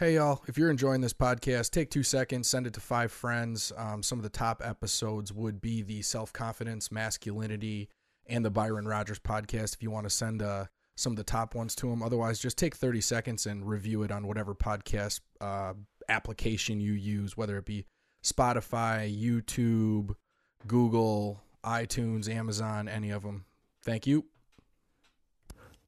Hey, y'all, if you're enjoying this podcast, take two seconds, send it to five friends. Um, some of the top episodes would be the self confidence, masculinity, and the Byron Rogers podcast if you want to send uh, some of the top ones to them. Otherwise, just take 30 seconds and review it on whatever podcast uh, application you use, whether it be Spotify, YouTube, Google, iTunes, Amazon, any of them. Thank you.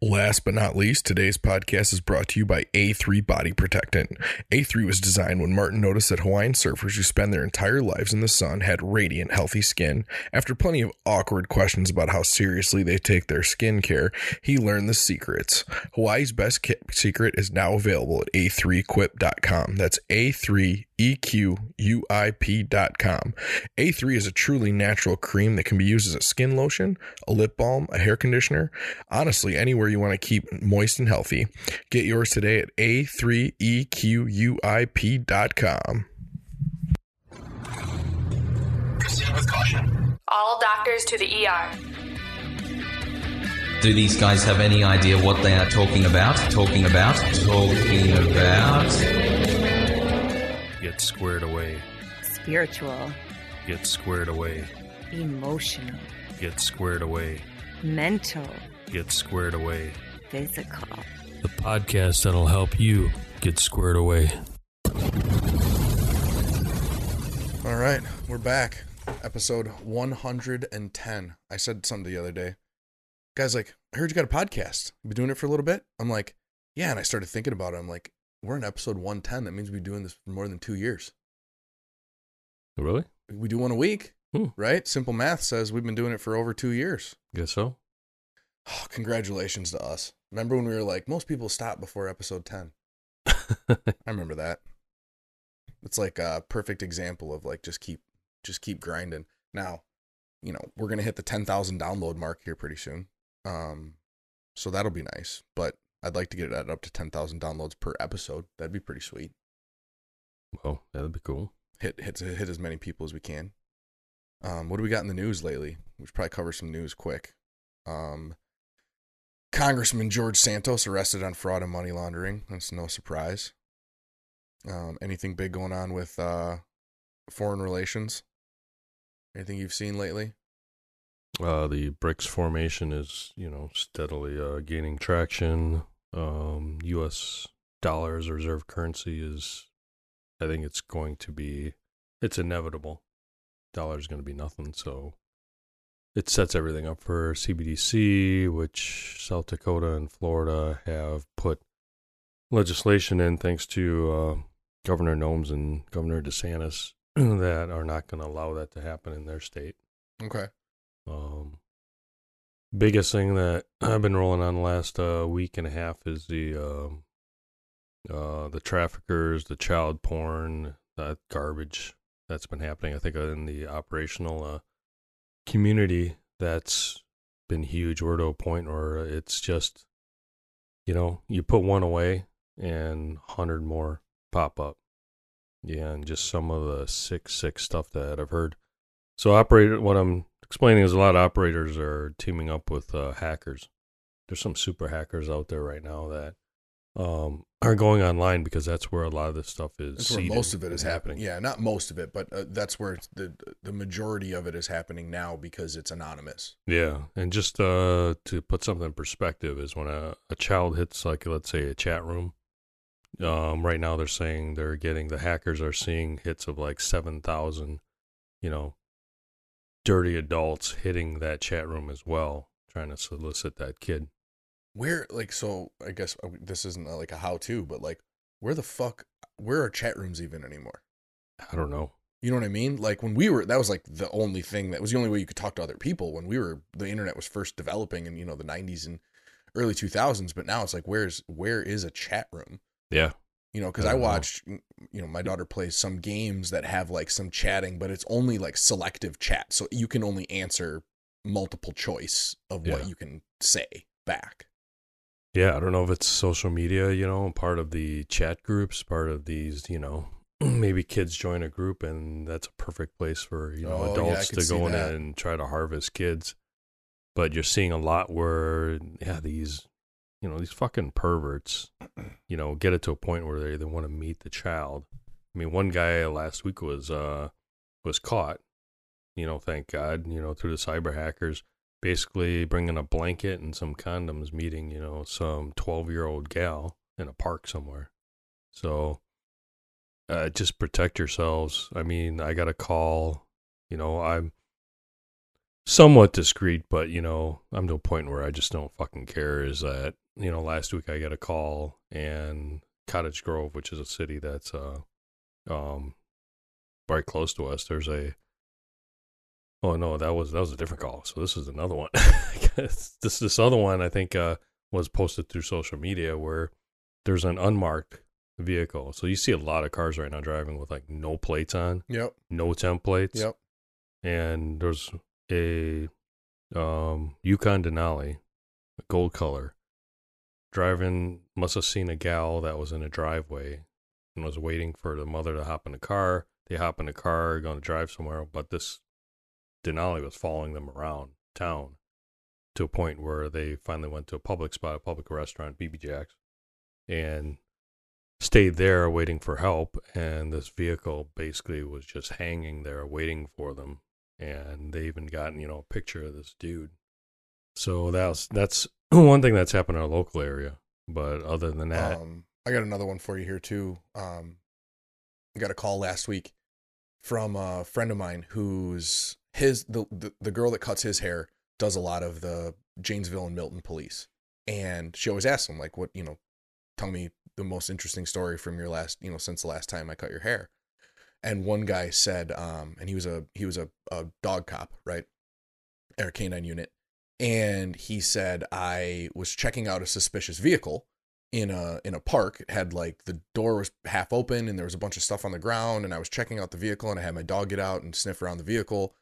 Last but not least, today's podcast is brought to you by A3 Body Protectant. A3 was designed when Martin noticed that Hawaiian surfers who spend their entire lives in the sun had radiant, healthy skin. After plenty of awkward questions about how seriously they take their skin care, he learned the secrets. Hawaii's best secret is now available at a3equip.com. That's A3 EQUIP.com. A3 is a truly natural cream that can be used as a skin lotion, a lip balm, a hair conditioner, honestly, anywhere you want to keep moist and healthy. Get yours today at A3EQUIP.com. Proceed with caution. All doctors to the ER. Do these guys have any idea what they are talking about? Talking about? Talking about? Get squared away. spiritual, Get squared away. emotional, Get squared away. mental, Get squared away. physical. The podcast that'll help you get squared away. All right, we're back. Episode 110. I said something the other day. Guys, like, I heard you got a podcast. You been doing it for a little bit? I'm like, yeah. And I started thinking about it. I'm like, we're in episode 110. That means we've been doing this for more than two years. Really? We do one a week, Hmm. right? Simple math says we've been doing it for over two years. Guess so. Oh, congratulations to us. Remember when we were like, most people stop before episode 10? I remember that. It's like a perfect example of like just keep just keep grinding. Now, you know, we're gonna hit the ten thousand download mark here pretty soon. Um so that'll be nice. But I'd like to get it up to ten thousand downloads per episode. That'd be pretty sweet. well, that'd be cool. Hit hit hit as many people as we can. Um, what do we got in the news lately? We should probably cover some news quick. Um, Congressman George Santos arrested on fraud and money laundering. That's no surprise. Um, anything big going on with uh, foreign relations? Anything you've seen lately? Uh, the BRICS formation is, you know, steadily uh, gaining traction. Um, U.S. dollars reserve currency is, I think it's going to be, it's inevitable. Dollar is going to be nothing. So it sets everything up for CBDC, which South Dakota and Florida have put legislation in thanks to uh, Governor Noem's and Governor DeSantis that are not going to allow that to happen in their state. Okay. Um, biggest thing that I've been rolling on the last uh, week and a half is the um uh, the traffickers, the child porn, that garbage that's been happening. I think in the operational uh, community, that's been huge. We're to a point where it's just, you know, you put one away and hundred more pop up. Yeah, and just some of the sick, sick stuff that I've heard. So, operator, what I'm explaining is a lot of operators are teaming up with uh, hackers. There's some super hackers out there right now that um, are going online because that's where a lot of this stuff is. That's where most of it is is happening. Yeah, not most of it, but uh, that's where it's the the majority of it is happening now because it's anonymous. Yeah, and just uh, to put something in perspective, is when a, a child hits like let's say a chat room. Um, right now they're saying they're getting the hackers are seeing hits of like seven thousand, you know, dirty adults hitting that chat room as well, trying to solicit that kid. Where like so I guess uh, this isn't uh, like a how to, but like where the fuck where are chat rooms even anymore? I don't know. You know what I mean? Like when we were that was like the only thing that was the only way you could talk to other people when we were the internet was first developing in, you know, the 90s and early 2000s, but now it's like where's where is a chat room? Yeah, You know, cuz I I know. watched you know, my daughter plays some games that have like some chatting, but it's only like selective chat. So you can only answer multiple choice of Yeah. what you can say back. yeah. I don't know if it's social media, you know, part of the chat groups, part of these, you know, maybe kids join a group and that's a perfect place for you know Oh, adults could to go in that. and try to harvest kids. But you're seeing a lot where yeah, these you know these fucking perverts, you know, get it to a point where they they want to meet the child. I mean, one guy last week was uh was caught. You know, thank God. You know, through the cyber hackers, basically bringing a blanket and some condoms, meeting you know some twelve year old gal in a park somewhere. So uh, just protect yourselves. I mean, I got a call. You know, I'm somewhat discreet, but you know, I'm to a point where I just don't fucking care. Is that you know, last week I got a call and Cottage Grove, which is a city that's uh um very close to us. There's a oh no, that was that was a different call. So this is another one. this this other one I think uh was posted through social media where there's an unmarked vehicle. So you see a lot of cars right now driving with like no plates on, Yep. no templates. Yep. And there's a um Yukon Denali, a gold color, driving must have seen a gal that was in a driveway and was waiting for the mother to hop in the car. They hop in the car, going to drive somewhere, but this Denali was following them around town to a point where they finally went to a public spot, a public restaurant, BB Jack's, and stayed there waiting for help. And this vehicle basically was just hanging there waiting for them. And they even got, you know, a picture of this dude. So that's that's one thing that's happened in our local area. But other than that, Um, I got another one for you here too. Um, I got a call last week from a friend of mine who's his the, the the girl that cuts his hair does a lot of the Janesville and Milton police, and she always asks him like, "What you know? Tell me the most interesting story from your last you know since the last time I cut your hair." And one guy said, um, and he was a he was a, a dog cop, right, or canine unit, and he said I was checking out a suspicious vehicle in a in a park. It had like the door was half open and there was a bunch of stuff on the ground and I was checking out the vehicle and I had my dog get out and sniff around the vehicle.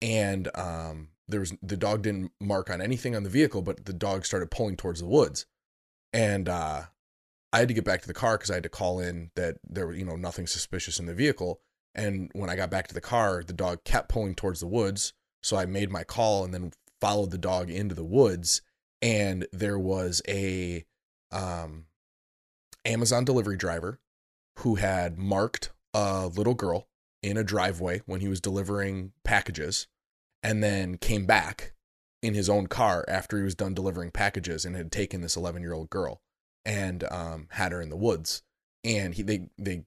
And um there was the dog didn't mark on anything on the vehicle but the dog started pulling towards the woods. And uh I had to get back to the car cuz I had to call in that there was you know nothing suspicious in the vehicle. And when I got back to the car the dog kept pulling towards the woods. So I made my call and then followed the dog into the woods. And there was a um, Amazon delivery driver who had marked a little girl in a driveway when he was delivering packages and then came back in his own car after he was done delivering packages and had taken this 11 year old girl and um, had her in the woods. And he they they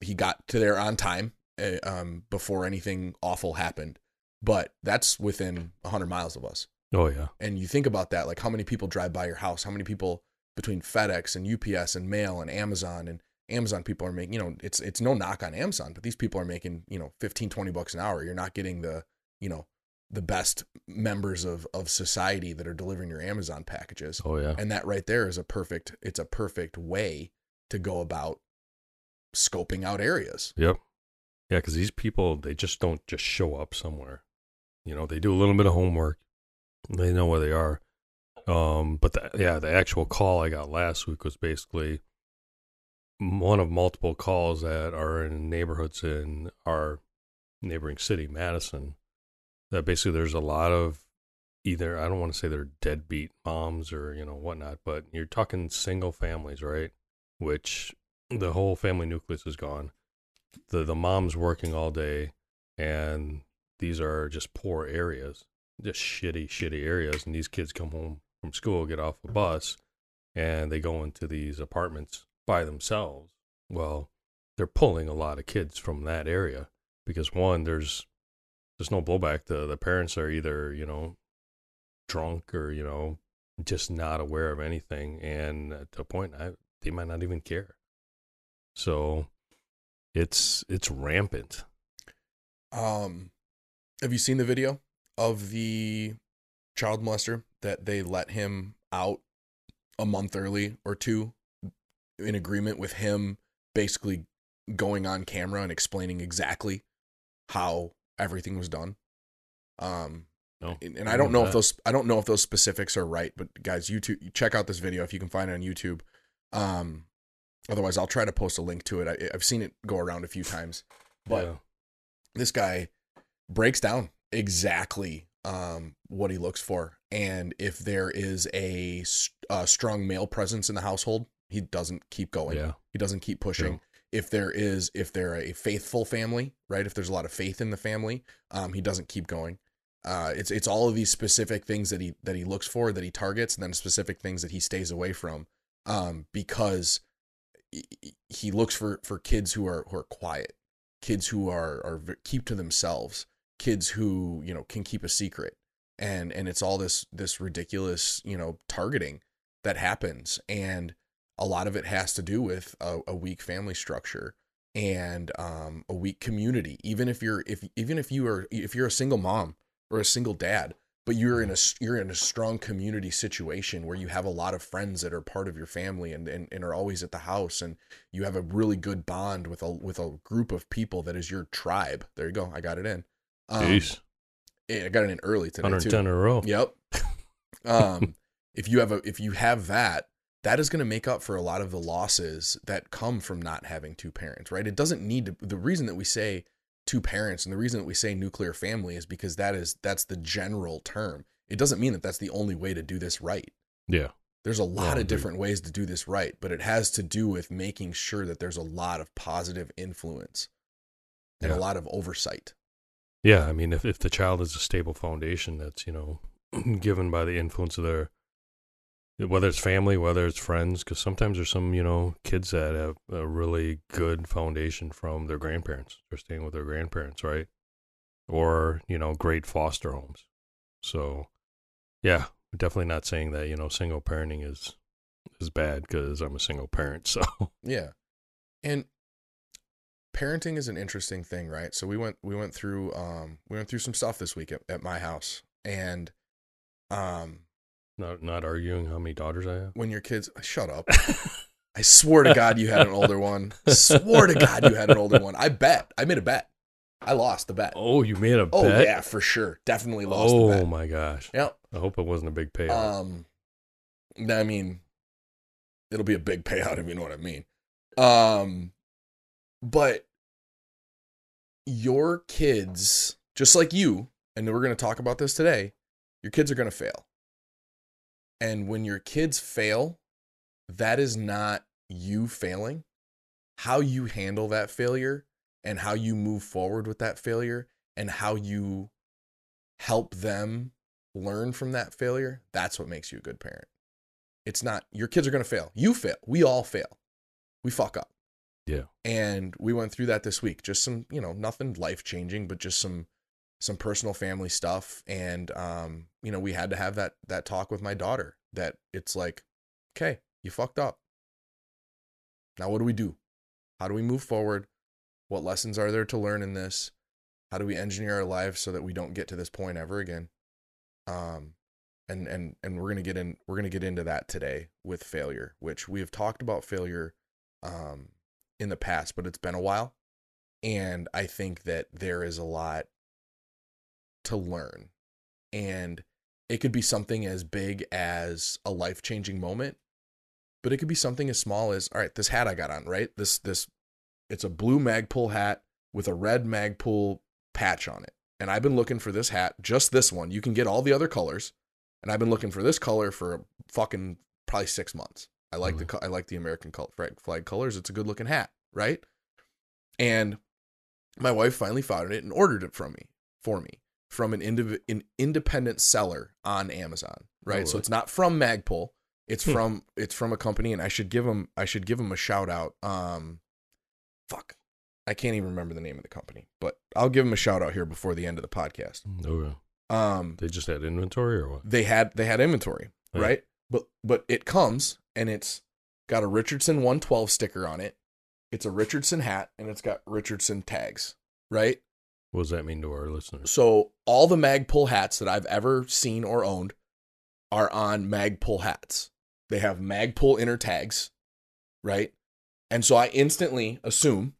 he got to there on time uh, um, before anything awful happened. But that's within 100 miles of us. Oh yeah, and you think about that like how many people drive by your house? How many people between FedEx and UPS and mail and Amazon and Amazon people are making you know it's it's no knock on Amazon but these people are making you know 15 20 bucks an hour. You're not getting the you know the best members of of society that are delivering your Amazon packages oh yeah. and that right there is a perfect it's a perfect way to go about scoping out areas Yep. Yeah, because these people, they just don't just show up somewhere. You know, they do a little bit of homework. They know where they are. Um, but the, yeah, the actual call I got last week was basically one of multiple calls that are in neighborhoods in our neighboring city, Madison. That basically there's a lot of either I don't want to say they're deadbeat moms or you know whatnot, but you're talking single families, right? which the whole family nucleus is gone. The the mom's working all day, and these are just poor areas, just shitty, shitty areas. And these kids come home from school, get off a bus, and they go into these apartments by themselves. Well, they're pulling a lot of kids from that area because one, there's there's no blowback. The the parents are either you know drunk or you know just not aware of anything, and to a point, I, they might not even care. So it's it's rampant. Um, have you seen the video of the child molester that they let him out a month early or two in agreement with him basically going on camera and explaining exactly how everything was done? Um, No, and and I don't know if those I don't know if those specifics are right, but guys, YouTube check out this video if you can find it on YouTube. Um, otherwise, I'll try to post a link to it. I, I've seen it go around a few times, but Yeah. this guy breaks down exactly um, what he looks for, and if there is a strong male presence in the household, he doesn't keep going. Yeah. He doesn't keep pushing. If there is, if they're a faithful family, right? If there's a lot of faith in the family, um, he doesn't keep going. Uh, it's it's all of these specific things that he that he looks for, that he targets, and then specific things that he stays away from, um, because he- looks for for kids who are who are quiet, kids who are are keep to themselves, kids who you know can keep a secret, and and it's all this this ridiculous you know targeting that happens, and a lot of it has to do with a, a weak family structure and um, a weak community. Even if you're if even if you are if you're a single mom or a single dad, but you're in a s- you're in a strong community situation where you have a lot of friends that are part of your family and, and, and are always at the house and you have a really good bond with a with a group of people that is your tribe. There you go. I got it in. Um, Jeez, I got it in early today too. 110 in a row. Yep. Um, if you have a if you have that, that is going to make up for a lot of the losses that come from not having two parents, right? It doesn't need to. The reason that we say two parents and the reason that we say nuclear family is because that is that's the general term. It doesn't mean that that's the only way to do this right. Yeah, There's a lot No, of different ways to do this right, but it has to do with making sure that there's a lot of positive influence and Yeah. a lot of oversight. yeah. I mean, if if the child is a stable foundation that's you know given by the influence of their whether it's family, whether it's friends, because sometimes there's some you know kids that have a really good foundation from their grandparents. They're staying with their grandparents, right? Or you know, great foster homes. So, yeah, definitely not saying that you know single parenting is is bad because I'm a single parent. So Yeah. And parenting is an interesting thing, right? So we went we went through um we went through some stuff this week at, at my house. And um not not arguing how many daughters I have. when your kids shut up. I swore to God you had an older one. Swore to God you had an older one. I bet. I made a bet. I lost the bet. Oh, you made a bet. Oh bet. yeah, for sure. Definitely lost the Oh my gosh! Yep. I hope it wasn't a big payout. Um, I mean, it'll be a big payout if you know what I mean. Um, but your kids, just like you, and we're going to talk about this today, your kids are going to fail. And when your kids fail, that is not you failing. How you handle that failure and how you move forward with that failure and how you help them learn from that failure, that's what makes you a good parent. It's not your kids are going to fail. You fail. We all fail. We fuck up. Yeah. And we went through that this week. Just some, you know, nothing life changing, but just some some personal family stuff and um you know, we had to have that that talk with my daughter that it's like, "Okay, you fucked up. Now what do we do? How do we move forward? What lessons are there to learn in this? How do we engineer our lives so that we don't get to this point ever again?" um and and and we're going to get in we're going to get into that today with failure which we have talked about failure um in the past but it's been a while and i think that there is a lot to learn and it could be something as big as a life-changing moment but it could be something as small as all right this hat i got on right this this it's a blue magpul hat with a red magpul patch on it and I've been looking for this hat, just this one. You can get all the other colors, and I've been looking for this color for fucking probably six months. I like the mm-hmm. I like the American flag, flag colors. It's a good looking hat, right? And my wife finally found it and ordered it from me for me from an, indiv- an independent seller on Amazon, right? Oh, So it's not from Magpul. It's Hmm. from it's from a company, and I should give them I should give them a shout out. Um, fuck, I can't even remember the name of the company, but I'll give them a shout out here before the end of the podcast. Okay. Um, They just had inventory or what? they had they had inventory, Yeah. right? But but it comes and it's got a Richardson 112 sticker on it. It's a Richardson hat and it's got Richardson tags, right? What does that mean to our listeners? So all the Magpul hats that I've ever seen or owned are on Magpul hats. They have Magpul inner tags, right? And so I instantly assume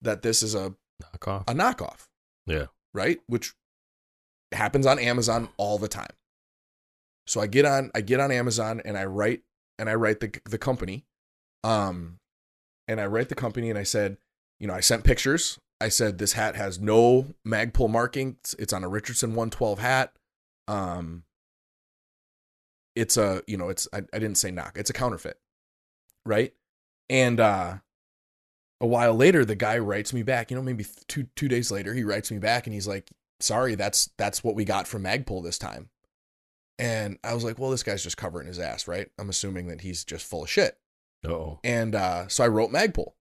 that this is a Knockoff? a knockoff, yeah. right? Which happens on Amazon all the time. So I get on I get on Amazon and I write and I write the the company, um, and I write the company and I said, you know, I sent pictures. I said this hat has no Magpul markings. It's on a Richardson 112 hat. Um, it's a you know it's I, I didn't say knock. It's a counterfeit, right? And uh, a while later, the guy writes me back. You know, maybe two two days later, he writes me back and he's like, "Sorry, that's that's what we got from Magpul this time." And I was like, "Well, this guy's just covering his ass, right?" I'm assuming that he's just full of shit. Oh. And uh, so I wrote Magpul,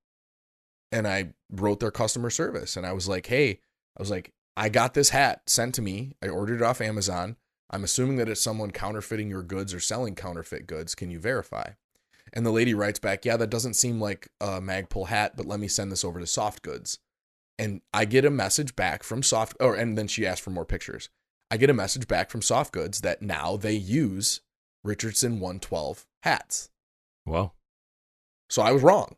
and I wrote their customer service, and I was like, "Hey, I was like, I got this hat sent to me. I ordered it off Amazon. I'm assuming that it's someone counterfeiting your goods or selling counterfeit goods. Can you verify?" And the lady writes back, "Yeah, that doesn't seem like a Magpul hat, but let me send this over to Soft Goods." And I get a message back from Soft, or and then she asked for more pictures. I get a message back from Soft Goods that now they use Richardson 112 hats. Well, So I was wrong.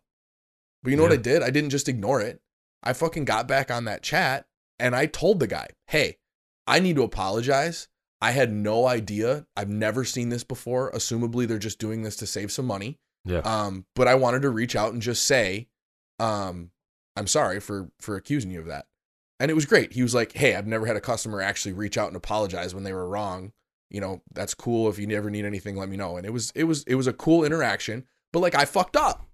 But you know what I did? I didn't just ignore it. I fucking got back on that chat and I told the guy, hey, I need to apologize. I had no idea. I've never seen this before. Assumably, they're just doing this to save some money. yeah. Um, but I wanted to reach out and just say, um, I'm sorry for for accusing you of that. And it was great. He was like, "Hey, I've never had a customer actually reach out and apologize when they were wrong. You know, that's cool. If you never need anything, let me know." And it was it was it was a cool interaction. But like, I fucked up.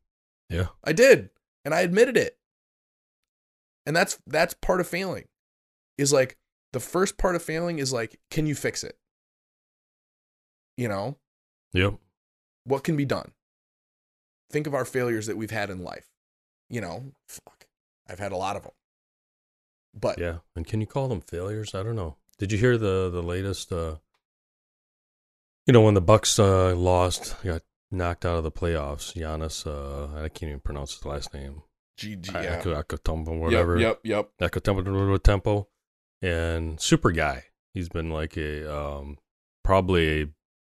yeah. I did, and I admitted it. And that's that's part of failing. Is like the first part of failing is like, can you fix it? You know, Yep. what can be done? Think of our failures that we've had in life. You know, fuck. I've had a lot of them. But Yeah. And can you call them failures? I don't know. Did you hear the the latest uh you know when the Bucks uh lost, got knocked out of the playoffs, Giannis uh I can't even pronounce his last name. GG, yeah. Whatever. Yep, yep, Akutumba Tempo and super guy. He's been like a um probably a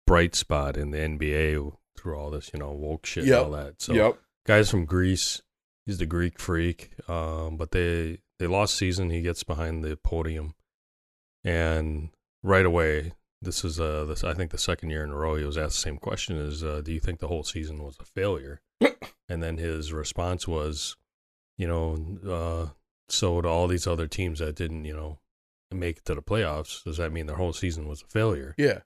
bright spot in the NBA through all this, you know, woke shit Yep. and all that. So yep. guys from Greece. He's the Greek freak. Um, but they they lost season. He gets behind the podium, and right away, this is uh this I think the second year in a row he was asked the same question: Is uh, do you think the whole season was a failure? and then his response was, you know, uh, so to all these other teams that didn't, you know, make it to the playoffs, does that mean their whole season was a failure? Yeah.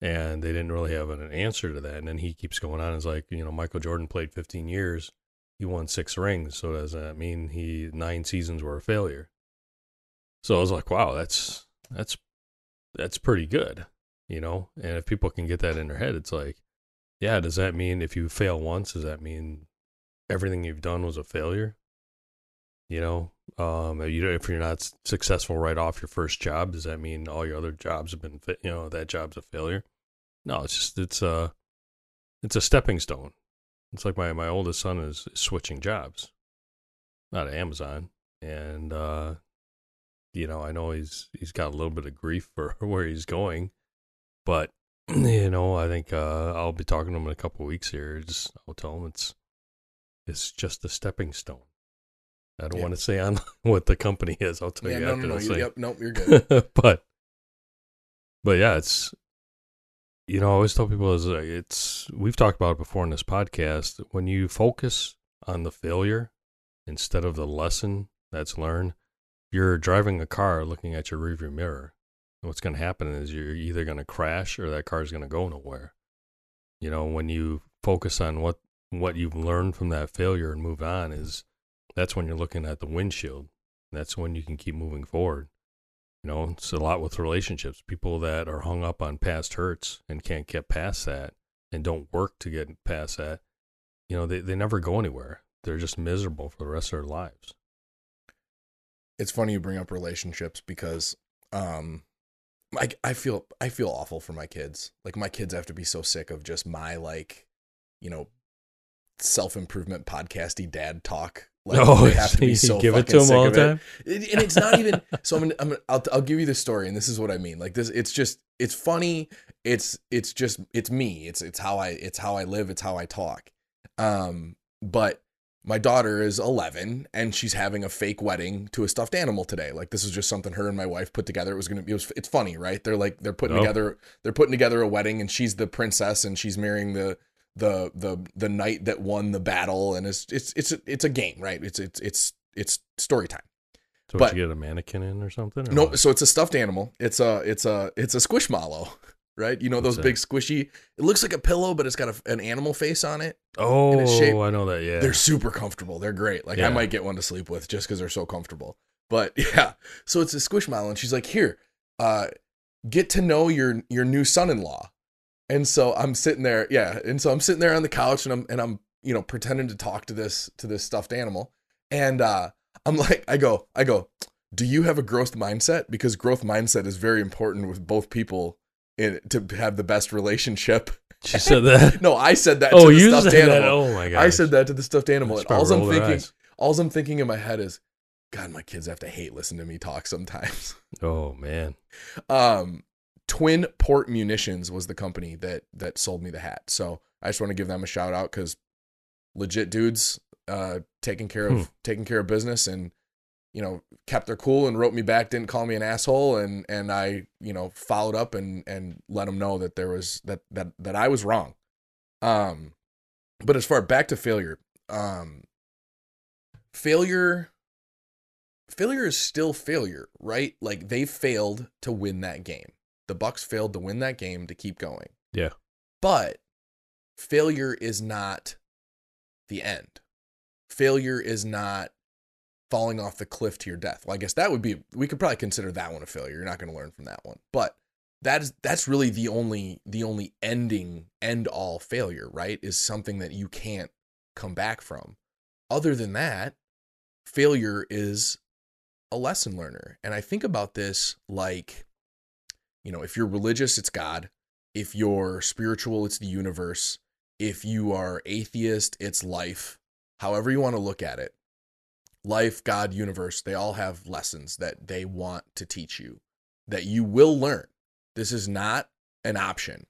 and they didn't really have an answer to that. And then he keeps going on. It's like, you know, Michael Jordan played 15 years, he won six rings. So does that mean he nine seasons were a failure? So I was like, wow, that's that's that's pretty good, you know. And if people can get that in their head, it's like, yeah, does that mean if you fail once, does that mean everything you've done was a failure? You know, um, you if you're not successful right off your first job, does that mean all your other jobs have been, you know, that job's a failure? No, it's just it's a it's a stepping stone. It's like my my oldest son is switching jobs, not Amazon, and uh, you know I know he's he's got a little bit of grief for where he's going, but you know I think uh, I'll be talking to him in a couple of weeks here. Just I'll tell him it's it's just a stepping stone. I don't Yeah. want to say on what the company is. I'll tell Yeah, you no, after no, no. you-. Yep, nope, you're good. but but yeah, it's you know, I always tell people is like it's we've talked about it before in this podcast. When you focus on the failure instead of the lesson that's learned, you're driving a car looking at your rearview mirror. And what's going to happen is you're either going to crash or that car is going to go nowhere. You know, when you focus on what what you've learned from that failure and move on is that's when you're looking at the windshield. That's when you can keep moving forward. You know, it's a lot with relationships. People that are hung up on past hurts and can't get past that and don't work to get past that, you know, they, they never go anywhere. They're just miserable for the rest of their lives. It's funny you bring up relationships because um I, I feel I feel awful for my kids. Like my kids have to be so sick of just my like, you know, self improvement podcasty dad talk. Like oh, they have to be so give it to them all the it. time. It- and it's not even so I'm gonna, I'm gonna I'll, I'll give you the story and this is what I mean like this it's just it's funny it's it's just it's me it's it's how I it's how I live it's how I talk um but my daughter is 11 and she's having a fake wedding to a stuffed animal today like this is just something her and my wife put together it was gonna be it was, it's funny right they're like they're putting Oh. together they're putting together a wedding and she's the princess and she's marrying the the the the knight that won the battle and it's it's it's it's a game right it's it's it's it's story time So But- you get a mannequin in or something? or no, what? so it's a stuffed animal. It's a it's a it's a squishmallow, right? You know those big squishy. It looks like a pillow, but it's got a, an animal face on it. oh, I know that. Yeah, They're super comfortable. They're great. Like I might get one to sleep with just because they're so comfortable. But yeah, so it's a squishmallow, and she's like, "Here, uh, get to know your your new son-in-law." And so I'm sitting there, yeah, and so I'm sitting there on the couch, and I'm and I'm you know pretending to talk to this to this stuffed animal, and uh, I'm like, I go, I go, do you have a growth mindset? Because growth mindset is very important with both people in to have the best relationship. she said that. No, I said that. oh, to the you stuffed said animal. that. Oh my god! I said that to the stuffed animal. And all I'm thinking, all I'm thinking in my head is, God, my kids have to hate listening to me talk sometimes. Oh man, Um, Twin Port Munitions was the company that that sold me the hat. So I just want to give them a shout out because legit dudes, uh, taking care of Hmm. taking care of business and you know kept their cool and wrote me back, didn't call me an asshole, and and I you know followed up and and let them know that there was that that that I was wrong. Um, but as far back to failure, um, failure failure is still failure, right? Like they failed to win that game. The Bucks failed to win that game to keep going. Yeah. But failure is not the end. Failure is not falling off the cliff to your death. Well, I guess that would be we could probably consider that one a failure. You're not going to learn from that one. But that is that's really the only the only ending end all failure, right? Is something that you can't come back from. Other than that, failure is a lesson learner. And I think about this like, you know, if you're religious, it's God. If you're spiritual, it's the universe. If you are atheist, it's life. However you want to look at it. Life, God, universe, they all have lessons that they want to teach you that you will learn. This is not an option.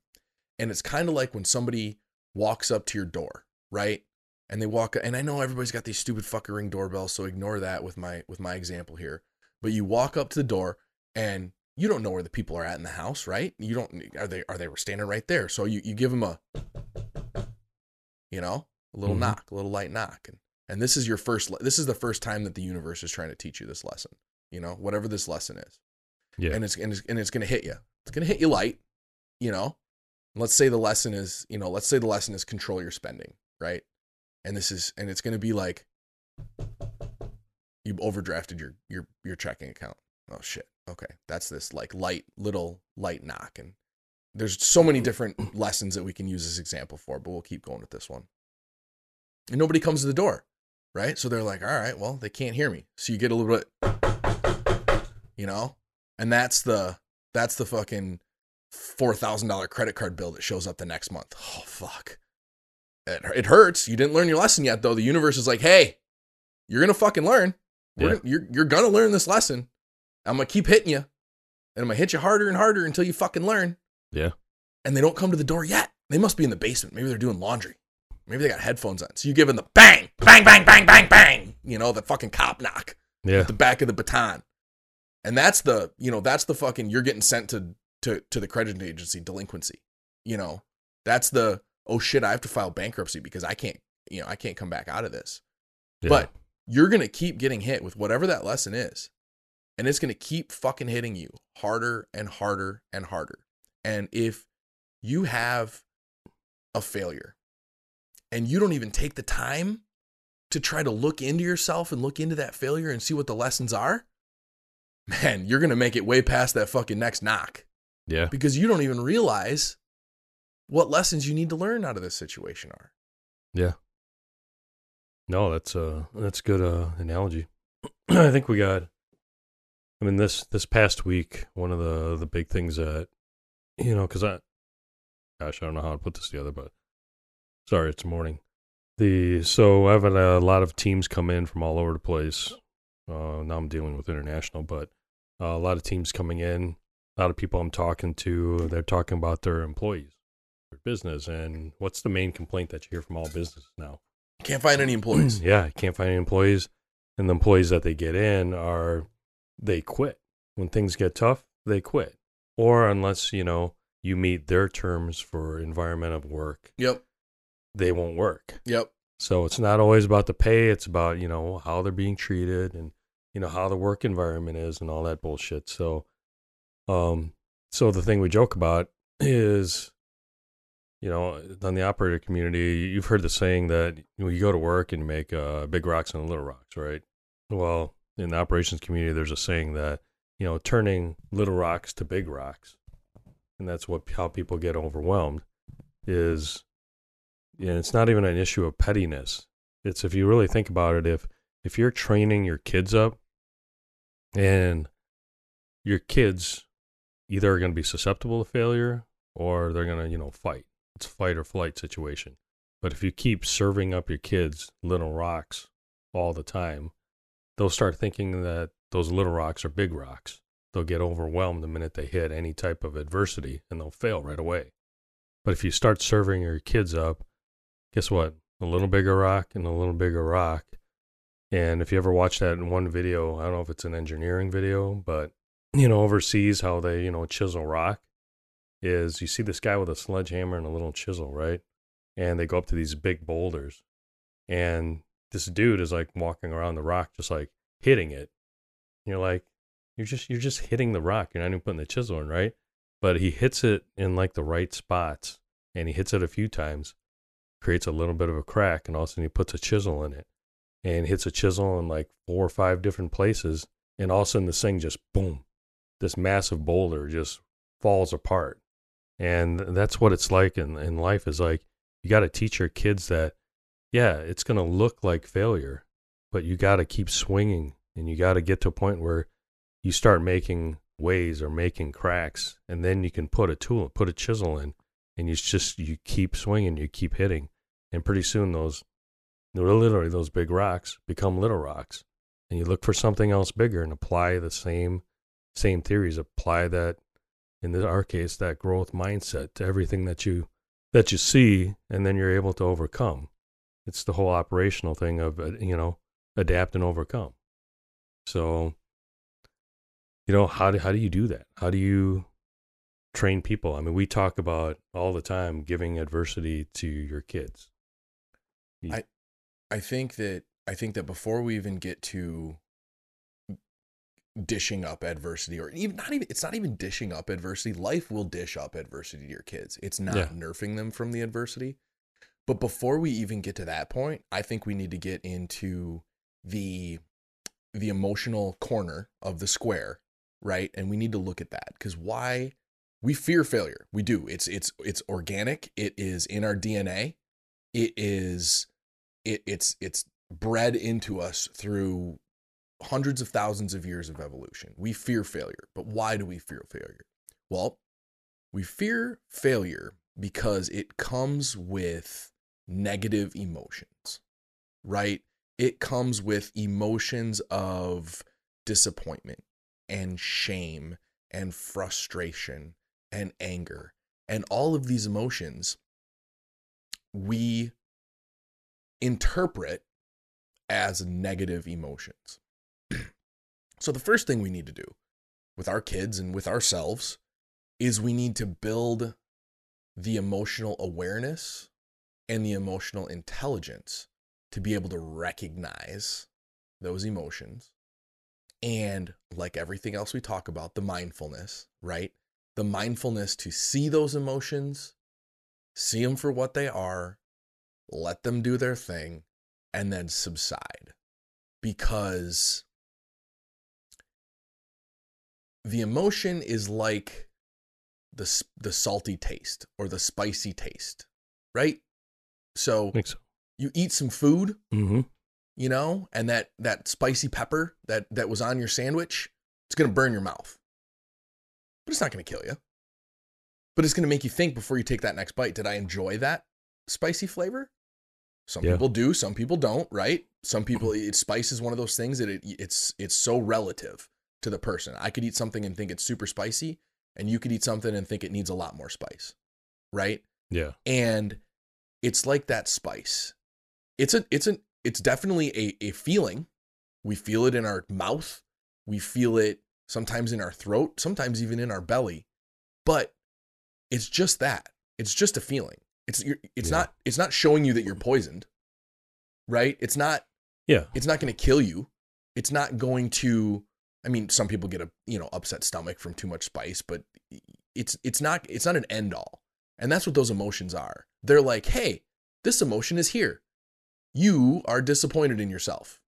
And it's kind of like when somebody walks up to your door, right? and they walk and I know everybody's got these stupid fucking ring doorbells, so ignore that with my with my example here. But you walk up to the door and you don't know where the people are at in the house, right? You don't are they are they were standing right there. So you you give them a you know, a little Mhm. knock, a little light knock and and this is your first le- this is the first time that the universe is trying to teach you this lesson, you know, whatever this lesson is. yeah, And it's and it's, and it's going to hit you. It's going to hit you light, you know. Let's say the lesson is, you know, let's say the lesson is control your spending, right? And this is and it's going to be like you overdrafted your your your checking account. Oh shit. Okay. That's this like light little light knock and there's so many different lessons that we can use this example for, but we'll keep going with this one. And nobody comes to the door, right? So they're like, "All right, well, they can't hear me." So you get a little bit you know? And that's the that's the fucking four thousand dollar credit card bill that shows up the next month. Oh fuck. It, it hurts. You didn't learn your lesson yet, though. The universe is like, hey, you're gonna fucking learn. Yeah. gonna- you're you're gonna learn this lesson. I'm gonna keep hitting you, and I'm gonna hit you harder and harder until you fucking learn. yeah. And they don't come to the door yet. They must be in the basement. Maybe they're doing laundry. Maybe they got headphones on. So you give them the bang, bang, bang, bang, bang, bang. You know, the fucking cop knock Yeah. at the back of the baton. And that's the, you know, that's the fucking you're getting sent to to to the credit agency delinquency. You know, that's the oh shit, I have to file bankruptcy because I can't, you know, I can't come back out of this. yeah. But you're going to keep getting hit with whatever that lesson is. And it's going to keep fucking hitting you harder and harder and harder. And if you have a failure, and you don't even take the time to try to look into yourself and look into that failure and see what the lessons are, man, you're going to make it way past that fucking next knock Yeah. because you don't even realize what lessons you need to learn out of this situation are. Yeah. No, that's a that's good uh, analogy. I think we got. I mean this this past week, one of the the big things that you know, because I, gosh, I don't know how to put this together, but sorry, it's morning. The so I've had a lot of teams come in from all over the place. Uh, now I'm dealing with international, but uh, a lot of teams coming in. A lot of people I'm talking to, they're talking about their employees, their business, and what's the main complaint that you hear from all businesses now? Can't find any employees. yeah, can't find any employees, and the employees that they get in are they quit when things get tough. They quit, or unless you know you meet their terms for environment of work, yep. They won't work. Yep. So it's not always about the pay; it's about you know how they're being treated and you know how the work environment is and all that bullshit. So, um, so the thing we joke about is you know, on the operator community, you've heard the saying that you, know, you go to work and you make uh, big rocks and little rocks, right? Well, in the operations community, there's a saying that you know, turning little rocks to big rocks, and that's what how people get overwhelmed. Is and it's not even an issue of pettiness. It's if you really think about it, if if you're training your kids up, and your kids either are going to be susceptible to failure or they're going to you know fight it's fight or flight situation. But if you keep serving up your kids little rocks all the time, they'll start thinking that those little rocks are big rocks. They'll get overwhelmed the minute they hit any type of adversity and they'll fail right away. But if you start serving your kids up, guess what? A little bigger rock and a little bigger rock. And if you ever watch that in one video, I don't know if it's an engineering video, but you know, overseas how they, you know, chisel rock is you see this guy with a sledgehammer and a little chisel, right? And they go up to these big boulders. And this dude is like walking around the rock just like hitting it. You're like, you're just you're just hitting the rock. You're not even putting the chisel in, right? But he hits it in like the right spots and he hits it a few times, creates a little bit of a crack, and all of a sudden he puts a chisel in it and hits a chisel in like four or five different places, and all of a sudden this thing just boom, this massive boulder just falls apart. And that's what it's like in, in life is like you got to teach your kids that yeah it's going to look like failure but you got to keep swinging and you got to get to a point where you start making ways or making cracks and then you can put a tool put a chisel in and you just you keep swinging you keep hitting. And pretty soon those literally those big rocks become little rocks. And you look for something else bigger and apply the same same theories apply that in our case that growth mindset to everything that you that you see and then you're able to overcome. It's the whole operational thing of uh, you know adapt and overcome. So you know how do, how do you do that? How do you train people. I mean we talk about all the time giving adversity to your kids. I I think that I think that before we even get to dishing up adversity or even not even it's not even dishing up adversity life will dish up adversity to your kids. It's not Yeah. nerfing them from the adversity. But before we even get to that point i think we need to get into the the emotional corner of the square right? And we need to look at that. Because why we fear failure we do it's it's it's organic it is in our dna it is it it's it's bred into us through hundreds of thousands of years of evolution. We fear failure. But why do we fear failure? Well, we fear failure because it comes with negative emotions, right? It comes with emotions of disappointment and shame and frustration and anger. And all of these emotions we interpret as negative emotions. so, the first thing we need to do with our kids and with ourselves is we need to build the emotional awareness and the emotional intelligence to be able to recognize those emotions. And like everything else we talk about, the mindfulness, right? The mindfulness to see those emotions, see them for what they are, let them do their thing, and then subside. Because the emotion is like the the salty taste or the spicy taste, right? So so. you eat some food, Mm-hmm. you know, and that that spicy pepper that that was on your sandwich, it's going to burn your mouth. But it's not going to kill you. But it's going to make you think before you take that next bite, did I enjoy that spicy flavor? Some Yeah. people do, some people don't, right? Some mm-hmm. people it spice is one of those things that it, it's it's so relative to the person. I could eat something and think it's super spicy, and you could eat something and think it needs a lot more spice. Right? Yeah. and it's like that spice it's a it's an it's definitely a, a feeling we feel it in our mouth we feel it sometimes in our throat sometimes even in our belly. But it's just that. It's just a feeling. It's you're, it's Yeah. not it's not showing you that you're poisoned right? It's not Yeah. it's not going to kill you. It's not going to i mean some people get a you know upset stomach from too much spice but it's it's not it's not an end all. And that's what those emotions are. They're like hey this emotion is here. You are disappointed in yourself.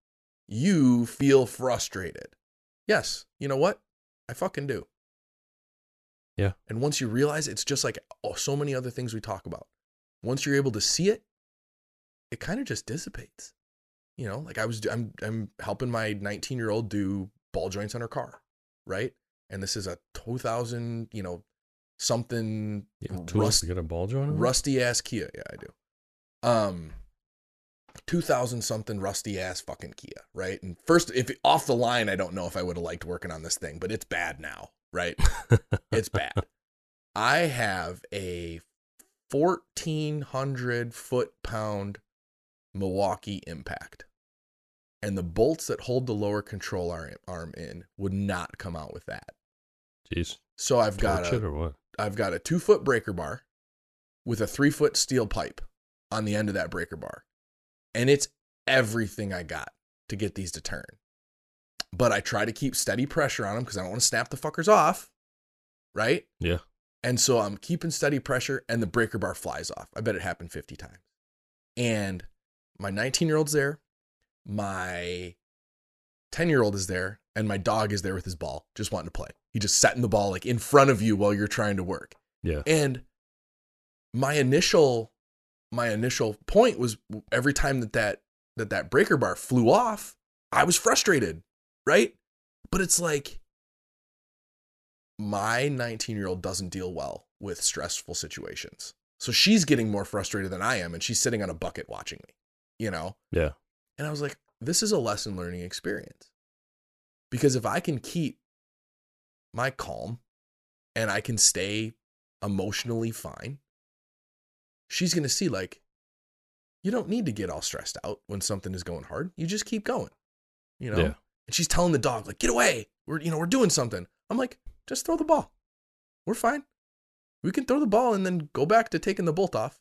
You feel frustrated yes you know what? I fucking do. Yeah. and once you realize it's just like oh, so many other things we talk about once you're able to see it it kind of just dissipates. You know like i was i'm i'm helping my 19 year old do ball joints on her car right? And this is a 2000 you know something tools rust, to get a ball joint. rusty ass kia. Yeah i do. Um 2000 something rusty ass fucking kia right and first if off the line i don't know if i would have liked working on this thing but it's bad now right it's bad i have a 1400 foot pound Milwaukee Impact. And the bolts that hold the lower control arm, in would not come out with that. Jeez. So I've got a or what? I've got a two foot breaker bar with a three foot steel pipe on the end of that breaker bar. And it's everything I got to get these to turn. But I try to keep steady pressure on them because I don't want to snap the fuckers off. Right? Yeah. And so I'm keeping steady pressure and the breaker bar flies off. I bet it happened 50 times. And my 19 year old's there, my 10 year old is there, and my dog is there with his ball, just wanting to play. He just setting the ball like in front of you while you're trying to work. Yeah. And my initial my initial point was every time that that that, that breaker bar flew off, I was frustrated, right? But it's like my 19 year old doesn't deal well with stressful situations. So she's getting more frustrated than I am, and she's sitting on a bucket watching me, you know? Yeah. And I was like, this is a lesson learning experience. Because if I can keep my calm and I can stay emotionally fine, she's going to see, like, you don't need to get all stressed out when something is going hard. You just keep going, you know? Yeah. And she's telling the dog, like, get away. We're, you know, we're doing something. I'm like, just throw the ball. We're fine. We can throw the ball and then go back to taking the bolt off.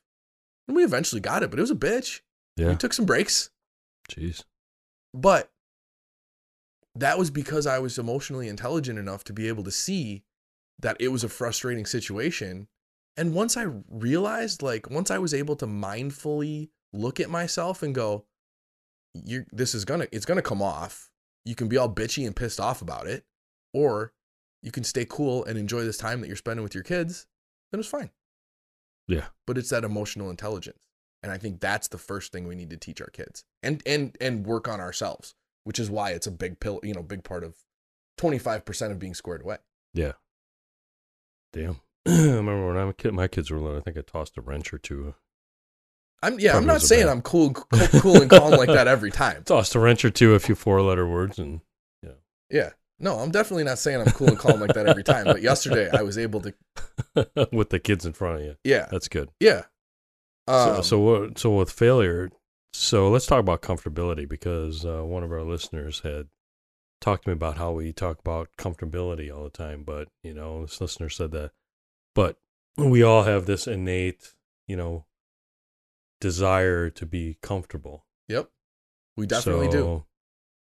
And we eventually got it, but it was a bitch. Yeah. We took some breaks. Jeez. But that was because I was emotionally intelligent enough to be able to see that it was a frustrating situation. And once I realized, like, once I was able to mindfully look at myself and go, you this is gonna, it's gonna come off. You can be all bitchy and pissed off about it, or you can stay cool and enjoy this time that you're spending with your kids, then it's fine. Yeah. But it's that emotional intelligence. And I think that's the first thing we need to teach our kids and and and work on ourselves, which is why it's a big pill, you know, big part of 25% of being squared away. Yeah. Damn. I remember when I'm a kid, my kids were little. I think I tossed a wrench or two. I'm yeah, I'm not saying bad- I'm cool cool, cool and calm like that every time. Tossed a wrench or two, a few four letter words, and Yeah. Yeah. No, I'm definitely not saying I'm cool and calm like that every time, but yesterday I was able to with the kids in front of you. yeah. That's good. Yeah. so, Um, so what? So with failure, so let's talk about comfortability because uh, one of our listeners had talked to me about how we talk about comfortability all the time, but you know, this listener said that, but we all have this innate, you know, desire to be comfortable. Yep. We definitely do. So-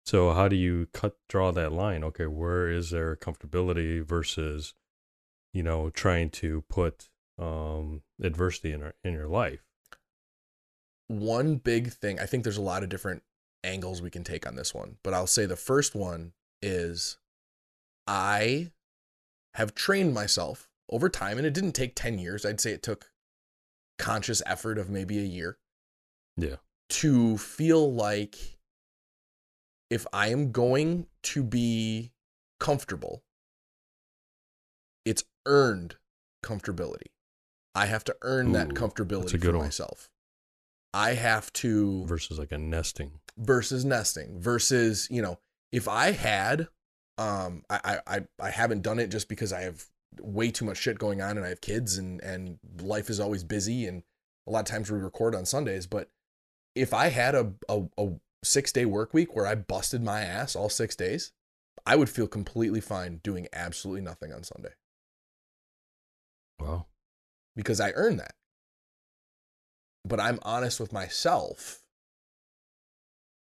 So how do you cut draw that line? Okay, where is there comfortability versus, you know, trying to put um, adversity in our, in your life? one big thing, I think there's a lot of different angles we can take on this one, but I'll say the first one is I have trained myself over time, and it didn't take 10 years. I'd say it took conscious effort of maybe a year Yeah. to feel like if I am going to be comfortable, it's earned comfortability. I have to earn that Ooh, comfortability that's a for one. myself. I have to Versus like a nesting. versus nesting versus you know if I had um I I- I haven't done it just because I have way too much shit going on and I have kids and and life is always busy and a lot of times we record on Sundays but if I had a a, a six day work week where I busted my ass all six days I would feel completely fine doing absolutely nothing on Sunday Wow. because I earned that. But I'm honest with myself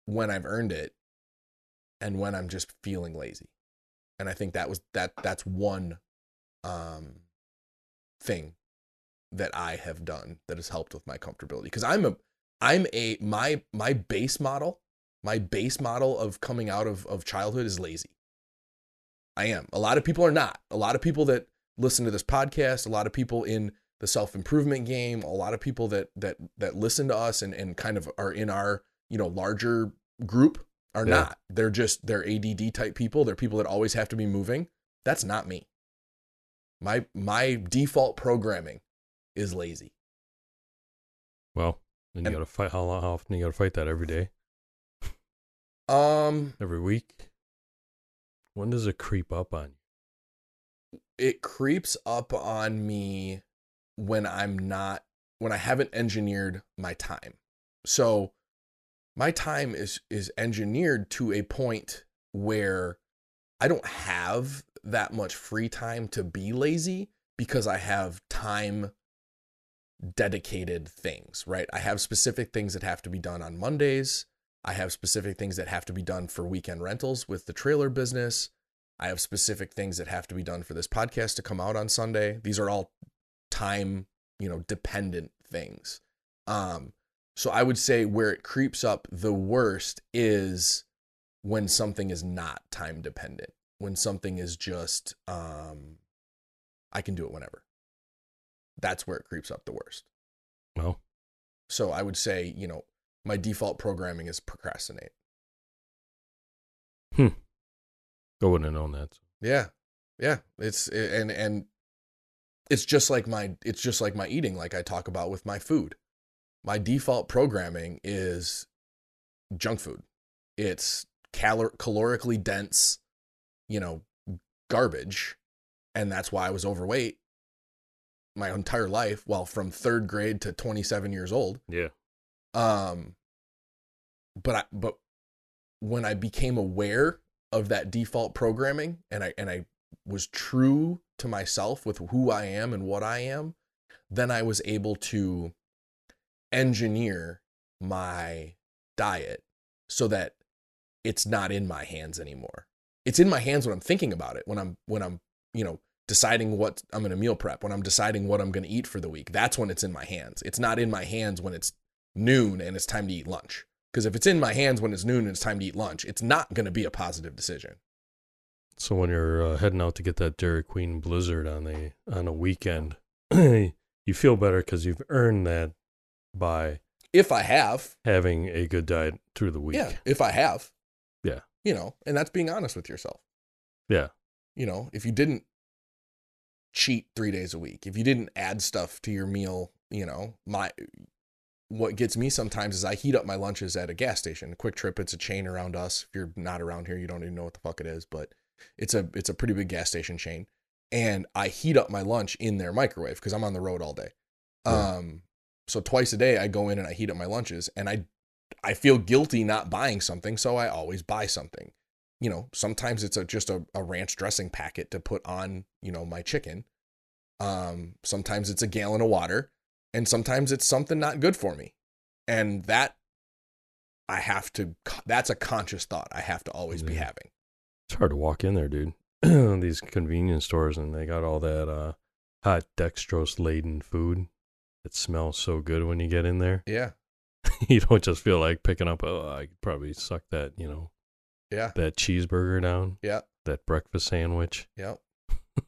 when I've earned it and when I'm just feeling lazy. And I think that was that that's one um thing that I have done that has helped with my comfortability because I'm a I'm a my my base model, my base model of coming out of of childhood is lazy. I am. A lot of people are not. A lot of people that listen to this podcast, a lot of people in the self-improvement game, a lot of people that that that listen to us and and kind of are in our, you know, larger group are Yeah. not. They're just they're ADD type people. They're people that always have to be moving. That's not me. My my default programming is lazy. Well, then you And- got to fight. How, long, how often you got to fight that every day, Um every week? When does it creep up on you? it creeps up on me when I'm not when I haven't engineered my time. So my time is is engineered to a point where I don't have that much free time to be lazy because I have time dedicated things, right? I have specific things that have to be done on Mondays. I have specific things that have to be done for weekend rentals with the trailer business. I have specific things that have to be done for this podcast to come out on Sunday. These are all time, you know, dependent things. Um, so I would say where it creeps up the worst is when something is not time dependent. When something is just um I can do it whenever. That's where it creeps up the worst. Well, So I would say, you know, my default programming is procrastinate. Hmm. I wouldn't have known that. Yeah. Yeah. It's and and it's just like my it's just like my eating like I talk about with my food. My default programming is junk food. It's calor- calorically dense, you know, garbage. And that's why I was overweight my entire life, well from 3rd grade to 27 years old. Yeah. Um, but I, but when I became aware of that default programming and I and I was true to myself with who I am and what I am, then I was able to engineer my diet so that it's not in my hands anymore. It's in my hands when I'm thinking about it, when I'm when I'm, you know, deciding what I'm going to meal prep, when I'm deciding what I'm going to eat for the week. That's when it's in my hands. It's not in my hands when it's noon and it's time to eat lunch. Because if it's in my hands when it's noon and it's time to eat lunch, it's not going to be a positive decision. So when you're uh, heading out to get that Dairy Queen Blizzard on the on a weekend, you feel better because you've earned that by If I have, having a good diet through the week. yeah, if I have. You know, and that's being honest with yourself. Yeah. You know, if you didn't cheat three days a week, if you didn't add stuff to your meal, you know, my what gets me sometimes is I heat up my lunches at a gas station. A QuikTrip, it's a chain around us. If you're not around here, you don't even know what the fuck it is, but it's a it's a pretty big gas station chain. And I heat up my lunch in their microwave because I'm on the road all day. Yeah. Um, so twice a day I go in and I heat up my lunches, and I I feel guilty not buying something, so I always buy something. You know, sometimes it's a just a, a ranch dressing packet to put on, you know, my chicken. Um, sometimes it's a gallon of water, and sometimes it's something not good for me. And that I have to that's a conscious thought I have to always be having. It's hard to walk in there, dude. These convenience stores and they got all that uh, hot dextrose laden food. It smells so good when you get in there. Yeah. you don't just feel like picking up. Oh, I could probably suck that. You know, Yeah. that cheeseburger down. Yeah. That breakfast sandwich. Yeah.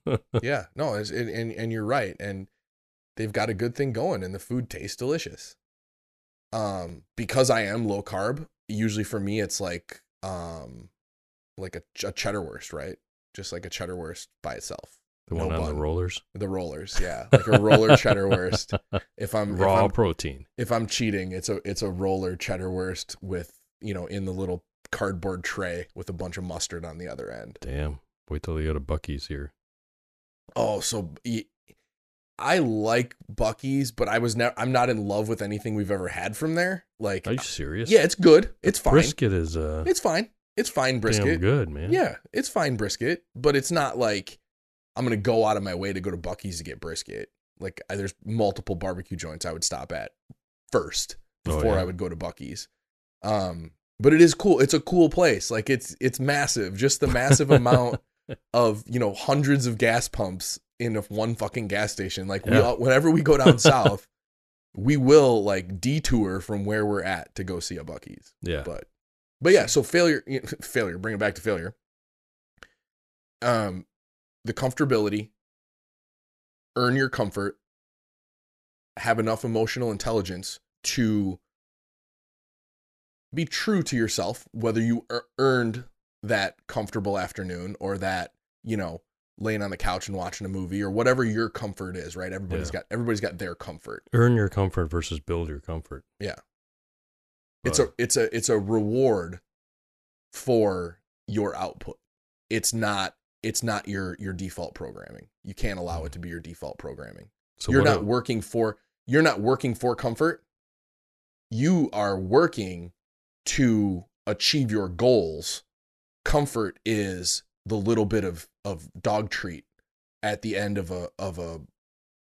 yeah. No, and, and and you're right. And they've got a good thing going, and the food tastes delicious. Um, because I am low carb, usually for me it's like um, like a, a cheddar wurst, right? Just like a cheddar wurst by itself. The No one on bun. the rollers. The rollers, yeah, like a roller cheddar wurst. If I'm if Raw I'm, protein. if I'm cheating, it's a it's a roller cheddar wurst with you know in the little cardboard tray with a bunch of mustard on the other end. Damn. Wait till you go to Buc-ee's here. Oh, so I like Buc-ee's, but I was never. I'm not in love with anything we've ever had from there. Like, Are you serious? yeah, it's good. It's fine. Brisket is uh, It's fine. It's fine damn brisket. good, man. Yeah, it's fine brisket, but it's not like I'm gonna go out of my way to go to Buc-ee's to get brisket. Like, I, there's multiple barbecue joints I would stop at first Oh, before yeah. I would go to Buc-ee's. Um, but it is cool. It's a cool place. Like, it's it's massive. Just the massive amount of you know hundreds of gas pumps in one fucking gas station. Like, we all, whenever we go down south, we will like detour from where we're at to go see a Buc-ee's. Yeah. But but yeah, so failure failure, bring it back to failure. Um the comfortability, earn your comfort, have enough emotional intelligence to be true to yourself, whether you earned that comfortable afternoon or that, you know, laying on the couch and watching a movie or whatever your comfort is, right? Everybody's Yeah. got everybody's got their comfort. Earn your comfort versus build your comfort. Yeah. It's a it's a it's a reward for your output. It's not it's not your your default programming. You can't allow it to be your default programming. so you're not a- working for you're not working for comfort. You are working to achieve your goals. Comfort is the little bit of of dog treat at the end of a of a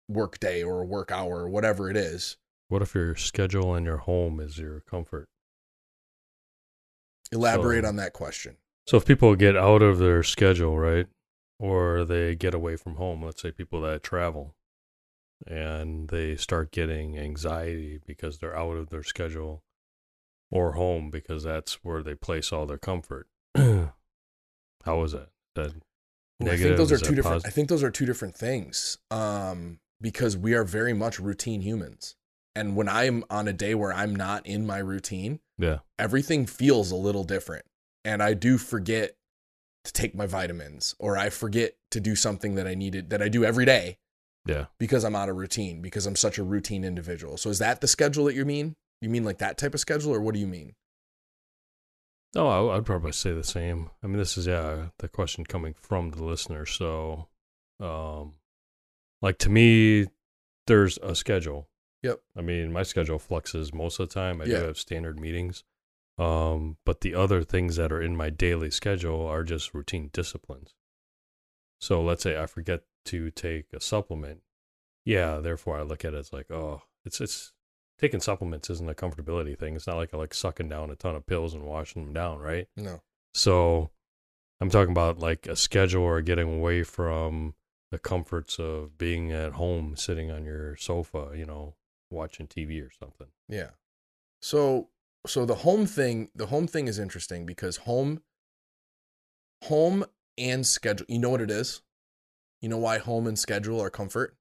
work day or a work hour or whatever it is. What if your schedule and your home is your comfort? Elaborate So- on that question. So if people get out of their schedule, right, or they get away from home, let's say people that travel, and they start getting anxiety because they're out of their schedule or home because that's where they place all their comfort. How is that? That I think those are two different. I think those are two different things. Um, because we are very much routine humans, and when I'm on a day where I'm not in my routine, Yeah. everything feels a little different, and I do forget to take my vitamins, or I forget to do something that I needed that I do every day Yeah. because I'm out of routine because I'm such a routine individual. So is that the schedule that you mean? You mean like that type of schedule, or what do you mean? No, I, I'd probably say the same. I mean, this is yeah the question coming from the listener. So, um, like to me, there's a schedule. Yep. I mean, my schedule fluxes most of the time. I Yeah. do have standard meetings. Um, but the other things that are in my daily schedule are just routine disciplines. So let's say I forget to take a supplement. Yeah, therefore I look at it as like, oh, it's it's taking supplements isn't a comfortability thing. It's not like I like sucking down a ton of pills and washing them down, right? No. So I'm talking about like a schedule or getting away from the comforts of being at home, sitting on your sofa, you know, watching TV or something. Yeah. So so the home thing, the home thing is interesting because home home and schedule, you know what it is? You know why home and schedule are comfort?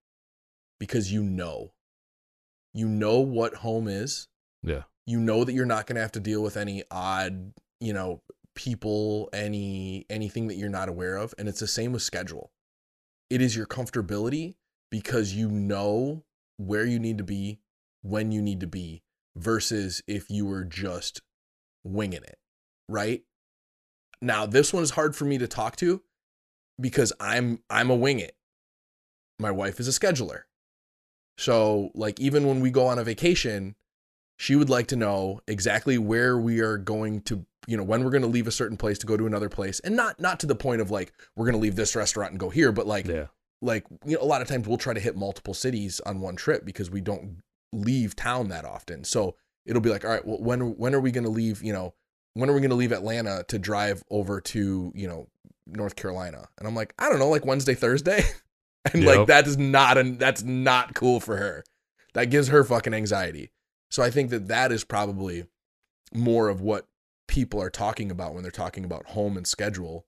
Because you know. You know what home is. Yeah. You know that you're not going to have to deal with any odd, you know, people, any anything that you're not aware of, and it's the same with schedule. It is your comfortability because you know where you need to be, when you need to be, versus if you were just winging it, right? Now, this one is hard for me to talk to because I'm I'm a wing it. My wife is a scheduler. So, like even when we go on a vacation, she would like to know exactly where we are going to, you know, when we're going to leave a certain place to go to another place. And not not to the point of like we're going to leave this restaurant and go here, but like Yeah. like you know a lot of times we'll try to hit multiple cities on one trip because we don't leave town that often. So it'll be like all right well when when are we going to leave you know when are we going to leave atlanta to drive over to you know north carolina? And i'm like i don't know like wednesday thursday. And like that is not an that's not cool for her. That gives her fucking anxiety. So I think that that is probably more of what people are talking about when they're talking about home and schedule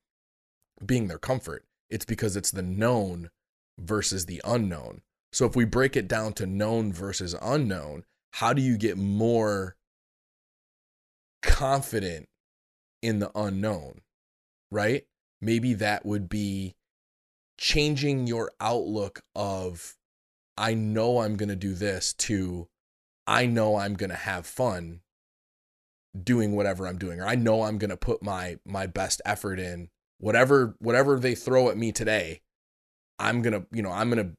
being their comfort. It's because it's the known versus the unknown. So if we break it down to known versus unknown, how do you get more confident in the unknown? Right? Maybe that would be changing your outlook of I know I'm going to do this to I know I'm going to have fun doing whatever I'm doing or I know I'm going to put my my best effort in whatever whatever they throw at me today I'm going to you know I'm going to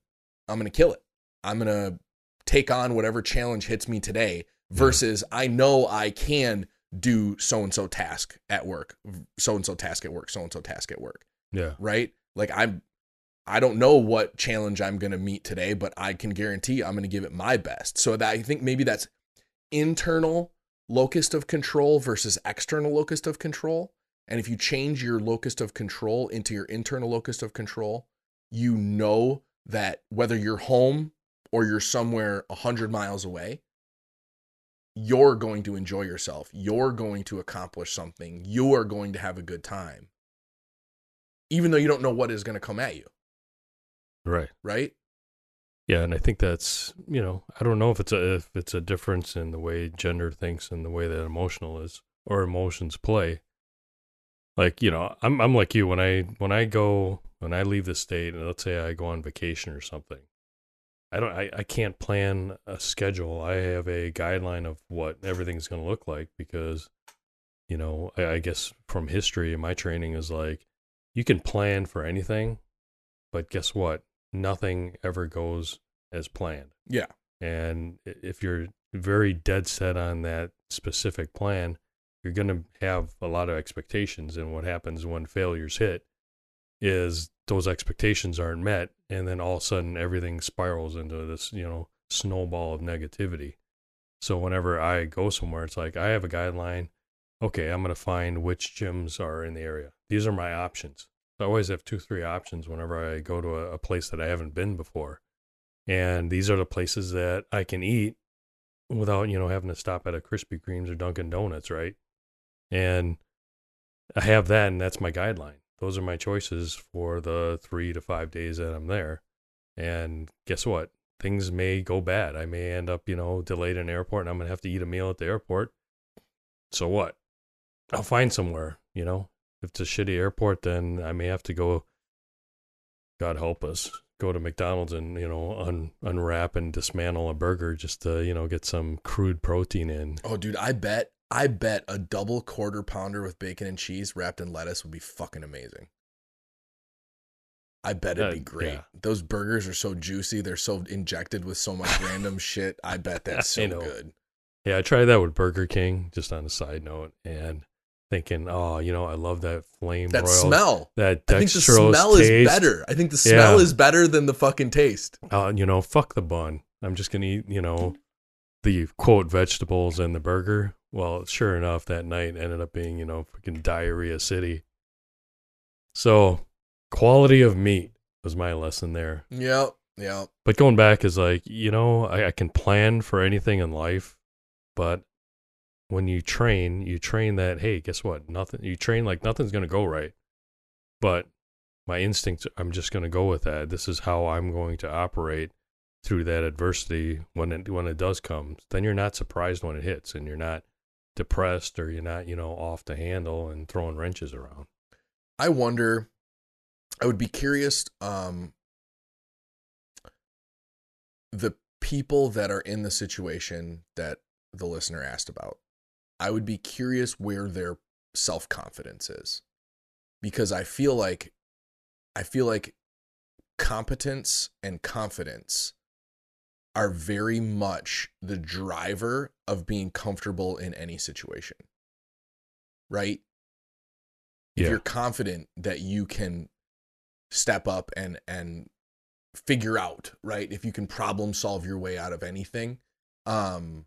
I'm going to kill it. I'm going to take on whatever challenge hits me today versus I know I can do so and so task at work, so and so task at work, so and so task at work, Yeah. right? Like I'm I don't know what challenge I'm going to meet today, but I can guarantee I'm going to give it my best. So that I think maybe that's internal locus of control versus external locus of control. And if you change your locus of control into your internal locus of control, you know that whether you're home or you're somewhere 100 miles away, you're going to enjoy yourself. You're going to accomplish something. You are going to have a good time. Even though you don't know what is going to come at you, Right. right? Yeah, and I think that's you know I don't know if it's a if it's a difference in the way gender thinks and the way that emotional is or emotions play. Like you know I'm I'm like you when I when I go when I leave the state and let's say I go on vacation or something, I don't I, I can't plan a schedule. I have a guideline of what everything's going to look like because you know I, I guess from history my training is like you can plan for anything, but guess what? Nothing ever goes as planned. Yeah. And if you're very dead set on that specific plan, you're going to have a lot of expectations. And what happens when failures hit is those expectations aren't met. And then all of a sudden, everything spirals into this, you know, snowball of negativity. So whenever I go somewhere, it's like I have a guideline. Okay, I'm going to find which gyms are in the area. These are my options. I always have two, three options whenever I go to a, a place that I haven't been before. And these are the places that I can eat without, you know, having to stop at a Krispy Kreme's or Dunkin' Donuts, right? And I have that, and that's my guideline. Those are my choices for the three to five days that I'm there. And guess what? Things may go bad. I may end up, you know, delayed in an airport, and I'm gonna have to eat a meal at the airport. So what? I'll find somewhere, you know. If it's a shitty airport, then I may have to go. God help us, go to McDonald's and you know un, unwrap and dismantle a burger just to you know get some crude protein in. Oh, dude, I bet, I bet a double quarter pounder with bacon and cheese wrapped in lettuce would be fucking amazing. I bet it'd Uh, be great. yeah. Those burgers are so juicy. They're so injected with so much random shit. I bet that's so know. good. Yeah, I tried that with Burger King, just on a side note, and thinking, oh, you know, I love that flame That broiled, smell. that I think the smell taste. is better. I think the smell Yeah. is better than the fucking taste. Uh, you know, fuck the bun. I'm just gonna eat, you know, the quote vegetables and the burger. Well, sure enough, that night ended up being, you know, freaking diarrhea city. So, quality of meat was my lesson there. Yep. Yep. But going back is like, you know, I, I can plan for anything in life, but when you train, you train that, hey, guess what? Nothing, you train like nothing's going to go right. But my instincts, I'm just going to go with that. This is how I'm going to operate through that adversity when it, when it does come. Then you're not surprised when it hits and you're not depressed or you're not, you know, off the handle and throwing wrenches around. I wonder. I would be curious. Um, the people that are in the situation that the listener asked about, I would be curious where their self confidence is, because I feel like, I feel like competence and confidence are very much the driver of being comfortable in any situation. Right? If you're confident that you can step up and and figure out, right? If you can problem solve your way out of anything, um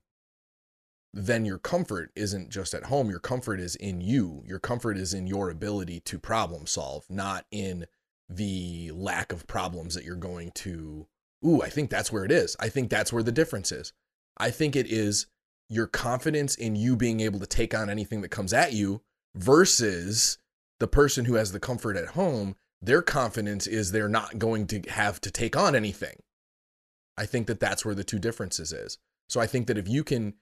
then your comfort isn't just at home. Your comfort is in you. Your comfort is in your ability to problem solve, not in the lack of problems that you're going to. Ooh, I think that's where it is. I think that's where the difference is. I think it is your confidence in you being able to take on anything that comes at you versus the person who has the comfort at home, their confidence is they're not going to have to take on anything. I think that that's where the two differences is. So I think that if you can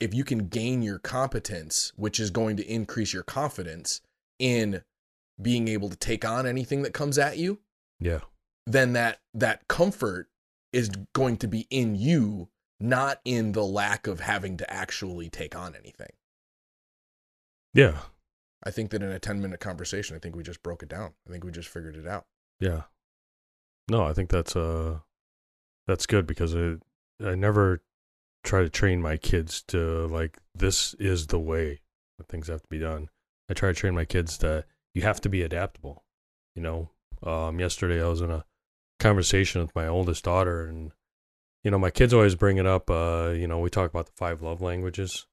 if you can gain your competence, which is going to increase your confidence in being able to take on anything that comes at you, Yeah. then that that comfort is going to be in you, not in the lack of having to actually take on anything. Yeah. I think that in a 10 minute conversation, I think we just broke it down. I think we just figured it out. Yeah. No, I think that's uh that's good because I I never try to train my kids to like this is the way that things have to be done. I try to train my kids that you have to be adaptable. You know, um yesterday I was in a conversation with my oldest daughter and you know, my kids always bring it up uh, you know, we talk about the five love languages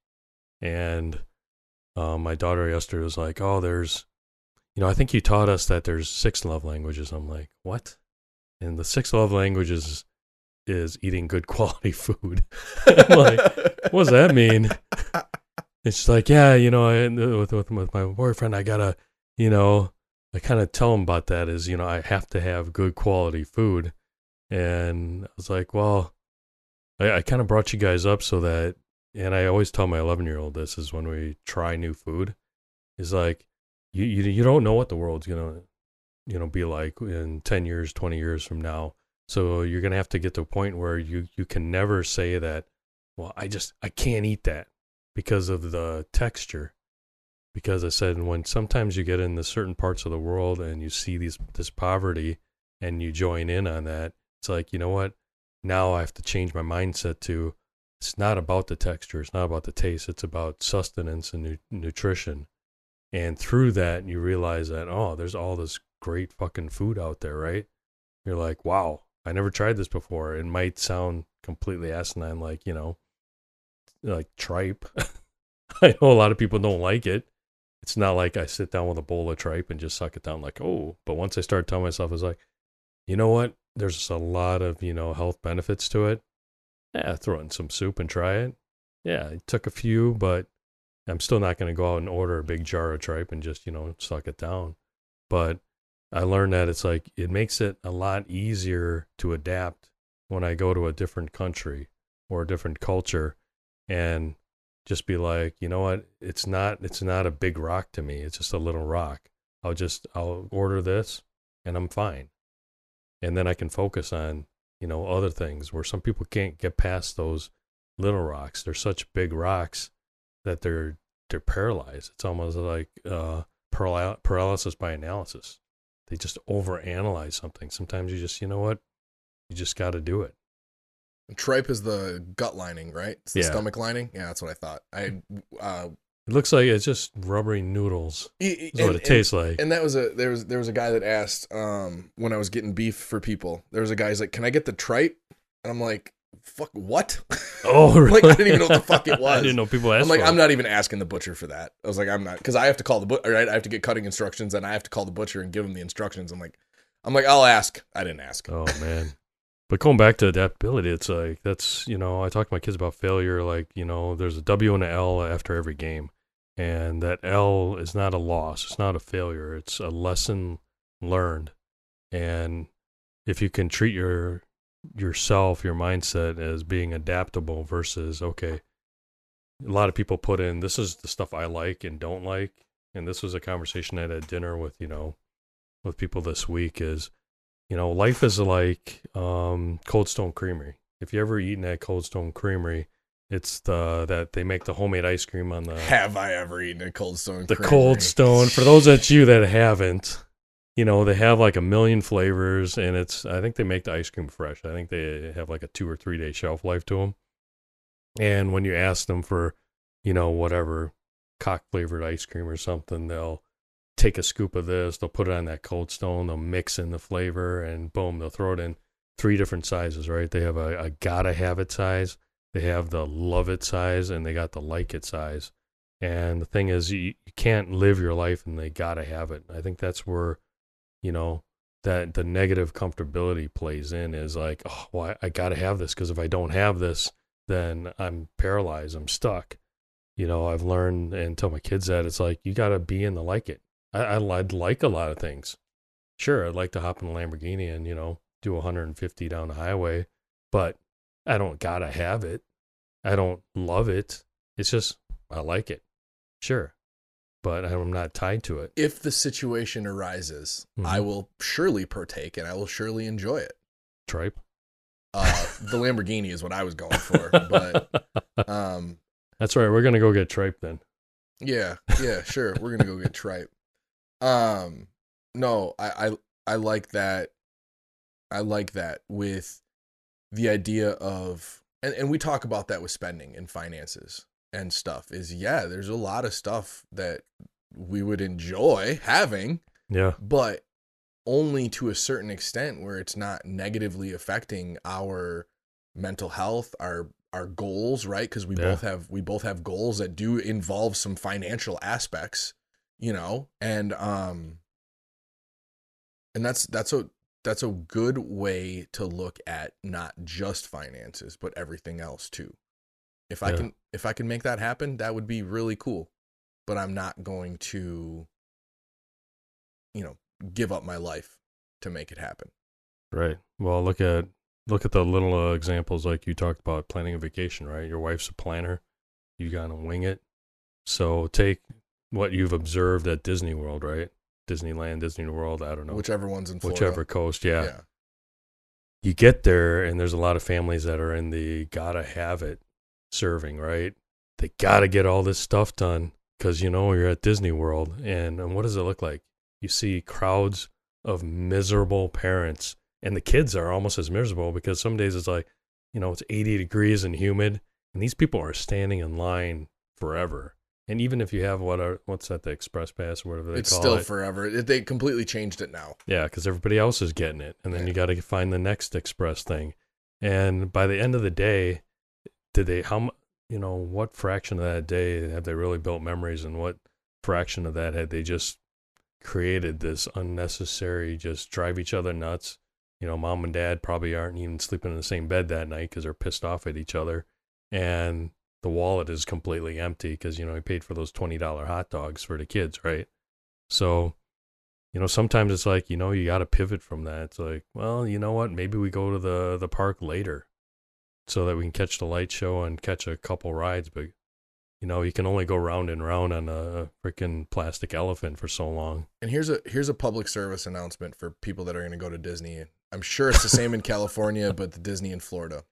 and um, my daughter yesterday was like, "Oh, there's you know, I think you taught us that there's six love languages. I'm like, what? And the six love languages is eating good quality food. I'm like, what does that mean? It's like, yeah, you know, I, with, with with my boyfriend, I gotta, you know, I kind of tell him about that is, you know, I have to have good quality food, and I was like, well, I, I kind of brought you guys up so that, and I always tell my 11 year old this is when we try new food, is like you, you you don't know what the world's gonna you know be like in 10 years 20 years from now. So you're gonna have to get to a point where you you can never say that well i just i can't eat that because of the texture because i said when sometimes you get in the certain parts of the world and you see these this poverty and you join in on that it's like you know what now i have to change my mindset to it's not about the texture it's not about the taste it's about sustenance and nu- nutrition and through that, you realize that, oh, there's all this great fucking food out there, right? You're like, wow, I never tried this before. It might sound completely asinine, like, you know, like tripe. I know a lot of people don't like it. It's not like I sit down with a bowl of tripe and just suck it down, like, oh. But once I start telling myself, it's like, you know what? There's a lot of, you know, health benefits to it. Yeah, throw in some soup and try it. Yeah, it took a few, but I'm still not going to go out and order a big jar of tripe and just, you know, suck it down. But I learned that it's like it makes it a lot easier to adapt when I go to a different country or a different culture and just be like, you know what? It's not it's not a big rock to me. It's just a little rock. I'll just I'll order this and I'm fine. And then I can focus on, you know, other things where some people can't get past those little rocks. They're such big rocks that they're they're paralyzed. It's almost like uh, paral- paralysis by analysis. They just overanalyze something. Sometimes you just, you know what, you just got to do it. Tripe is the gut lining, right? It's the Yeah. stomach lining. Yeah, that's what I thought. I uh, It looks like it's just rubbery noodles. Is what it tastes like. And that was a there was there was a guy that asked um when I was getting beef for people. There was a guy's like, "Can I get the tripe?" And I'm like, "Fuck what?" Oh, like? I didn't even know what the fuck it was. I didn't know people asked. I'm like, I'm not even asking the butcher for that. I was like, I'm not because I have to call the butcher. Right, I have to get cutting instructions, and I have to call the butcher and give him the instructions. I'm like, I'm like, I'll ask. I didn't ask. Oh man. But going back to adaptability, it's like that's you know I talk to my kids about failure. Like you know, there's a W and a L after every game, and that L is not a loss. It's not a failure. It's a lesson learned. And if you can treat your yourself, your mindset as being adaptable versus okay, a lot of people put in this is the stuff I like and don't like, and this was a conversation I had at dinner with you know with people this week is you know, life is like um, Cold Stone Creamery. If you ever eaten at Cold Stone Creamery, it's the that they make the homemade ice cream on the Have I ever eaten a Cold Stone? the Creamery? Cold Stone. For those of you that haven't, you know, they have like a million flavors, and it's I think they make the ice cream fresh. I think they have like a two or three day shelf life to them. And when you ask them for, you know, whatever cock flavored ice cream or something, they'll take a scoop of this, they'll put it on that cold stone, they'll mix in the flavor, and boom, they'll throw it in three different sizes, right? They have a, a gotta have it size, they have the love it size, and they got the like it size. And the thing is, you, you can't live your life and they gotta have it. I think that's where, you know, that the negative comfortability plays in is like, oh, well, I, I gotta have this because if I don't have this, then I'm paralyzed. I'm stuck. You know, I've learned and tell my kids that it's like you got to be in the like it. I, I I'd like a lot of things. Sure, I'd like to hop in a Lamborghini and you know do 150 down the highway, but I don't gotta have it. I don't love it. It's just I like it. Sure, but I'm not tied to it. If the situation arises, I Mhm. will surely partake and I will surely enjoy it. Tripe. Uh, the Lamborghini is what I was going for, but um, That's right. We're gonna go get tripe then. Yeah, yeah, sure. We're gonna go get tripe. Um, no, I, I I like that. I like that with the idea of and, and we talk about that with spending and finances and stuff is yeah, there's a lot of stuff that we would enjoy having, Yeah. but only to a certain extent where it's not negatively affecting our mental health, our our goals, right? Because we Yeah. both have we both have goals that do involve some financial aspects, you know, and um, and that's that's a that's a good way to look at not just finances but everything else too. If I Yeah. can if I can make that happen, that would be really cool. But I'm not going to you know, give up my life to make it happen. Right. Well, look at look at the little uh, examples like you talked about planning a vacation. Right. Your wife's a planner. You gotta wing it. So take what you've observed at Disney World, right? Disneyland, Disney World. I don't know. Whichever one's in Florida. Whichever coast. Yeah. yeah. You get there, and there's a lot of families that are in the gotta have it serving. Right. They gotta get all this stuff done because you know you're at Disney World, and, and what does it look like? You see crowds of miserable parents and the kids are almost as miserable because some days it's like you know it's 80 degrees and humid and these people are standing in line forever and even if you have what are what's that the express pass or whatever they It's call still it? forever. It, they completely changed it now. yeah because everybody else is getting it and then you got to find the next express thing. And by the end of the day did they how mu- you know what fraction of that day have they really built memories and what fraction of that had they just created this unnecessary just drive each other nuts? You know mom and dad probably aren't even sleeping in the same bed that night because they're pissed off at each other. And the wallet is completely empty because you know he paid for those $20 hot dogs for the kids right so you know sometimes it's like you know you got to pivot from that it's like well you know what maybe we go to the the park later so that we can catch the light show and catch a couple rides but you know you can only go round and round on a freaking plastic elephant for so long And here's a here's a public service announcement for people that are going to go to Disney. I'm sure it's the same in California, but the Disney in Florida.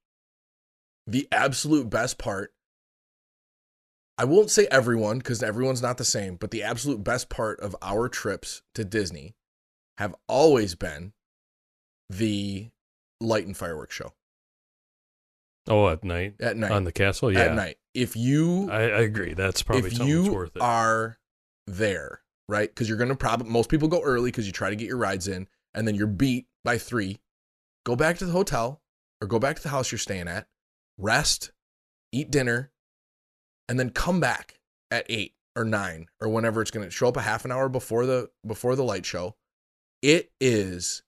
The absolute best part I won't say everyone because everyone's not the same, but the absolute best part of our trips to Disney have always been the light and fireworks show oh at night at night. on the castle yeah At night. If you I, I agree that's probably if you worth it are there, right? Because you're gonna probably most people go early because you try to get your rides in, and then you're beat by three. Go back to the hotel or go back to the house you're staying at, rest, eat dinner, and then come back at eight or nine or whenever it's gonna show up a half an hour before the before the light show. It is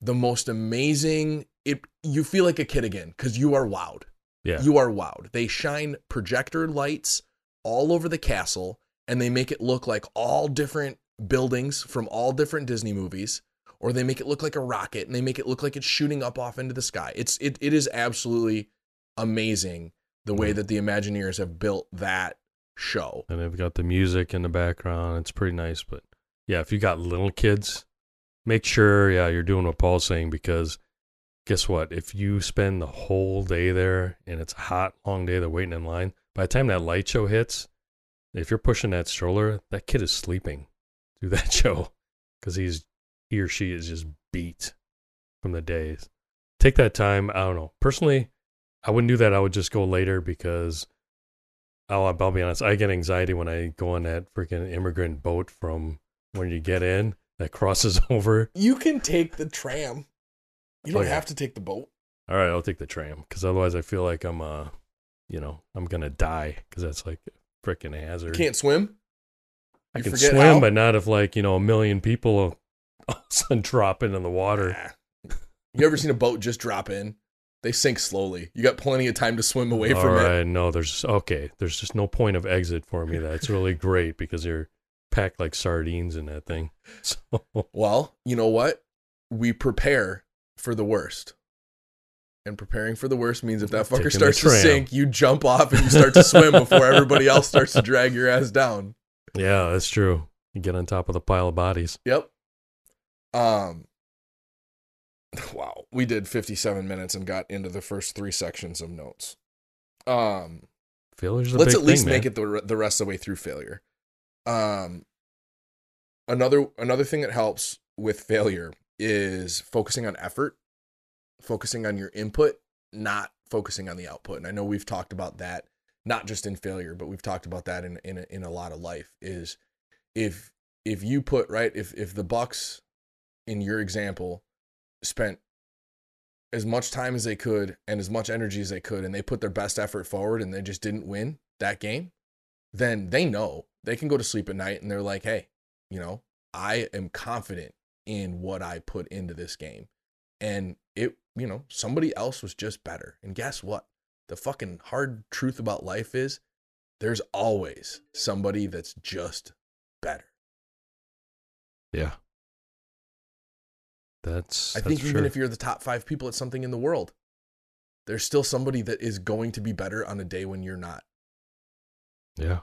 the most amazing. It you feel like a kid again because you are wowed. yeah You are wowed. They shine projector lights all over the castle and they make it look like all different buildings from all different Disney movies or they make it look like a rocket and they make it look like it's shooting up off into the sky. It's it it is absolutely amazing the way that the Imagineers have built that show. and they've got the music in the background. It's pretty nice, but yeah, if you got little kids, make sure yeah you're doing what Paul's saying because guess what? If you spend the whole day there and it's a hot, long day, they're waiting in line. By the time that light show hits, if you're pushing that stroller, that kid is sleeping through that show because he's he or she is just beat from the days. Take that time. I don't know. Personally, I wouldn't do that. I would just go later because I'll, I'll be honest. I get anxiety when I go on that freaking immigrant boat from when you get in that crosses over. You can take the tram. You don't Oh, yeah. have to take the boat. All right, I'll take the tram because otherwise I feel like I'm uh, you know, I'm gonna die because that's like a freaking You hazard. can't swim. I you can swim, how? but not if like you know a million people all of a sudden drop into the water. You ever seen a boat just drop in? They sink slowly. You got plenty of time to swim away All from it. right, no, there's okay. There's just no point of exit for me. That's really great because you're packed like sardines in that thing. So Well, you know what? We prepare for the worst. And preparing for the worst means if that fucker Taking starts to sink, you jump off and you start to swim before everybody else starts to drag your ass down. yeah, that's true. You get on top of the pile of bodies. Yep. Um wow, we did 57 minutes and got into the first 3 sections of notes. Um Failure's let's big at least thing, make it the the rest of the way through failure. Um, another another thing that helps with failure is focusing on effort, focusing on your input, not focusing on the output. And I know we've talked about that not just in failure, but we've talked about that in in a, in a lot of life. Is if if you put right if if the Bucks in your example spent as much time as they could and as much energy as they could and they put their best effort forward and they just didn't win that game then they know they can go to sleep at night and they're like hey you know i am confident in what i put into this game. And it you know somebody else was just better. And guess what? The fucking hard truth about life is there's always somebody that's just better. Yeah. That's. I that's think even sure. if you're the top five people at something in the world, there's still somebody that is going to be better on a day when you're not. Yeah.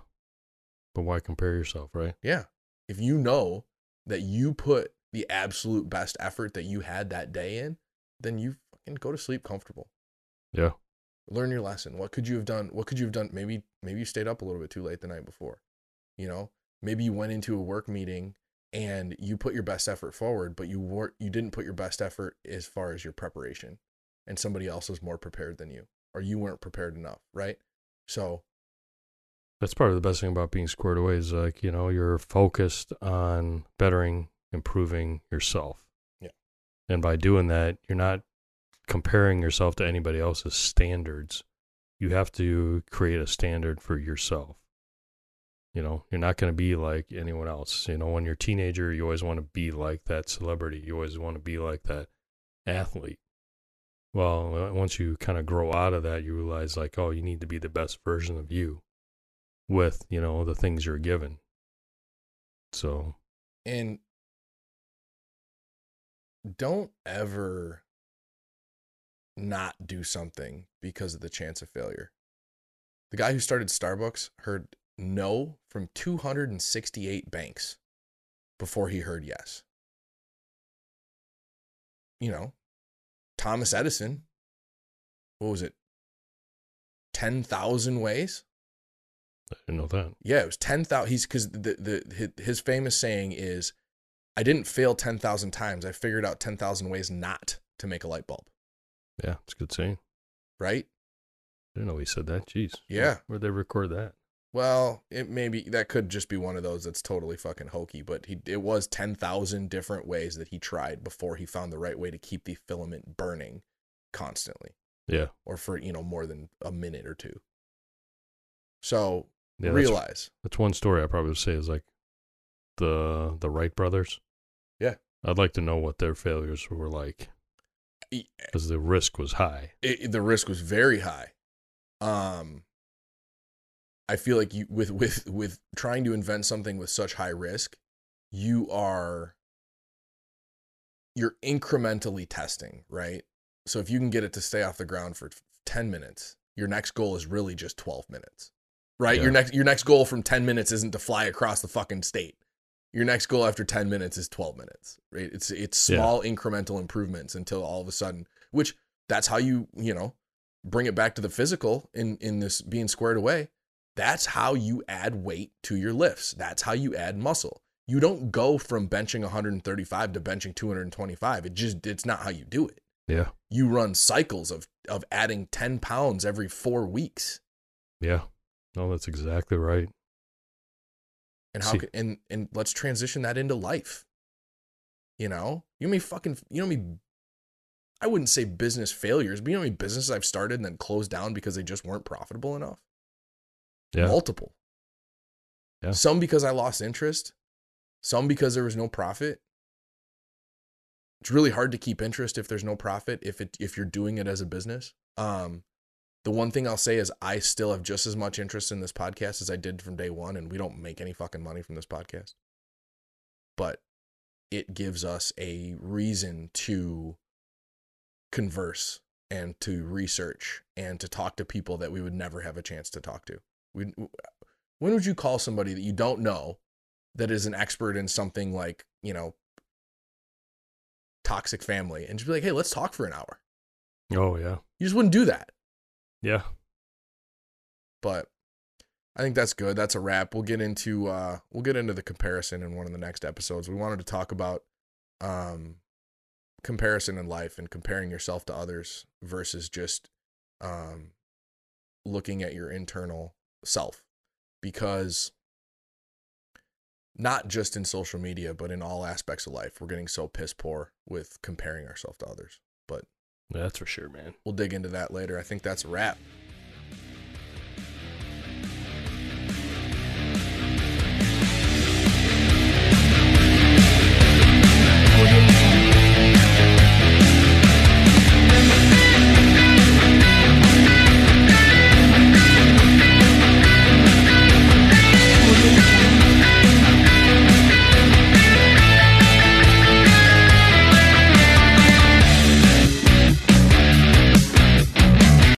But why compare yourself, right? Yeah. If you know that you put the absolute best effort that you had that day in, then you fucking go to sleep comfortable. Yeah. Learn your lesson. What could you have done? What could you have done? Maybe maybe you stayed up a little bit too late the night before. You know, maybe you went into a work meeting and you put your best effort forward, but you weren't you didn't put your best effort as far as your preparation. And somebody else was more prepared than you. Or you weren't prepared enough, right? So That's part of the best thing about being squared away is like, you know, you're focused on bettering, improving yourself. Yeah. And by doing that, you're not comparing yourself to anybody else's standards. You have to create a standard for yourself. You know, you're not going to be like anyone else. You know, when you're a teenager, you always want to be like that celebrity. You always want to be like that athlete. Well, once you kind of grow out of that, you realize like, oh, you need to be the best version of you with, you know, the things you're given. So, and don't ever not do something because of the chance of failure. The guy who started Starbucks heard no from 268 banks before he heard yes. You know, Thomas Edison, what was it? 10,000 ways? I didn't know that. Yeah, it was 10,000. He's because the, the, his, his famous saying is, I didn't fail 10,000 times. I figured out 10,000 ways not to make a light bulb, Yeah, it's a good saying. right? I didn't know he said that. Jeez. Yeah. Where'd they record that? Well, it maybe that could just be one of those that's totally fucking hokey, but he it was 10,000 different ways that he tried before he found the right way to keep the filament burning constantly Yeah. or for, you know, more than a minute or two. So, Yeah, realize. That's one story I probably would say is like the the Wright brothers. Yeah. I'd like to know what their failures were like e- because the risk was high. it, the risk was very high. Um, I feel like you with with with trying to invent something with such high risk, you are you're incrementally testing, right? So if you can get it to stay off the ground for 10 minutes, your next goal is really just 12 minutes. Right? Your next your next goal from 10 minutes isn't to fly across the fucking state. Your next goal after 10 minutes is 12 minutes. Right? It's it's Yeah. small incremental improvements until all of a sudden, which that's how you, you know, bring it back to the physical in in this being squared away. That's how you add weight to your lifts. That's how you add muscle. You don't go from benching 135 to benching 225. It just it's not how you do it. Yeah. You run cycles of of adding 10 pounds every 4 weeks. Yeah. No, that's exactly right. And how See- can, and and let's transition that into life. You know? You know many fucking you know me I wouldn't say business failures, but you know how many businesses I've started and then closed down because they just weren't profitable enough? Yeah. Multiple. Yeah. Some because I lost interest, some because there was no profit. it's really hard to keep interest if there's no profit if it if you're doing it as a business. Um, the one thing I'll say is I still have just as much interest in this podcast as I did from day one, and we don't make any fucking money from this podcast. But it gives us a reason to converse and to research and to talk to people that we would never have a chance to talk to. We, when would you call somebody that you don't know that is an expert in something like, you know, toxic family and just be like, hey, let's talk for an hour? Oh yeah, You just wouldn't do that. yeah. but I think that's good. That's a wrap. We'll get into uh we'll get into the comparison in one of the next episodes. We wanted to talk about um comparison in life and comparing yourself to others versus just um looking at your internal self because not just in social media but in all aspects of life we're getting so piss poor with comparing ourselves to others but That's for sure, man. we'll dig into that later i think that's a wrap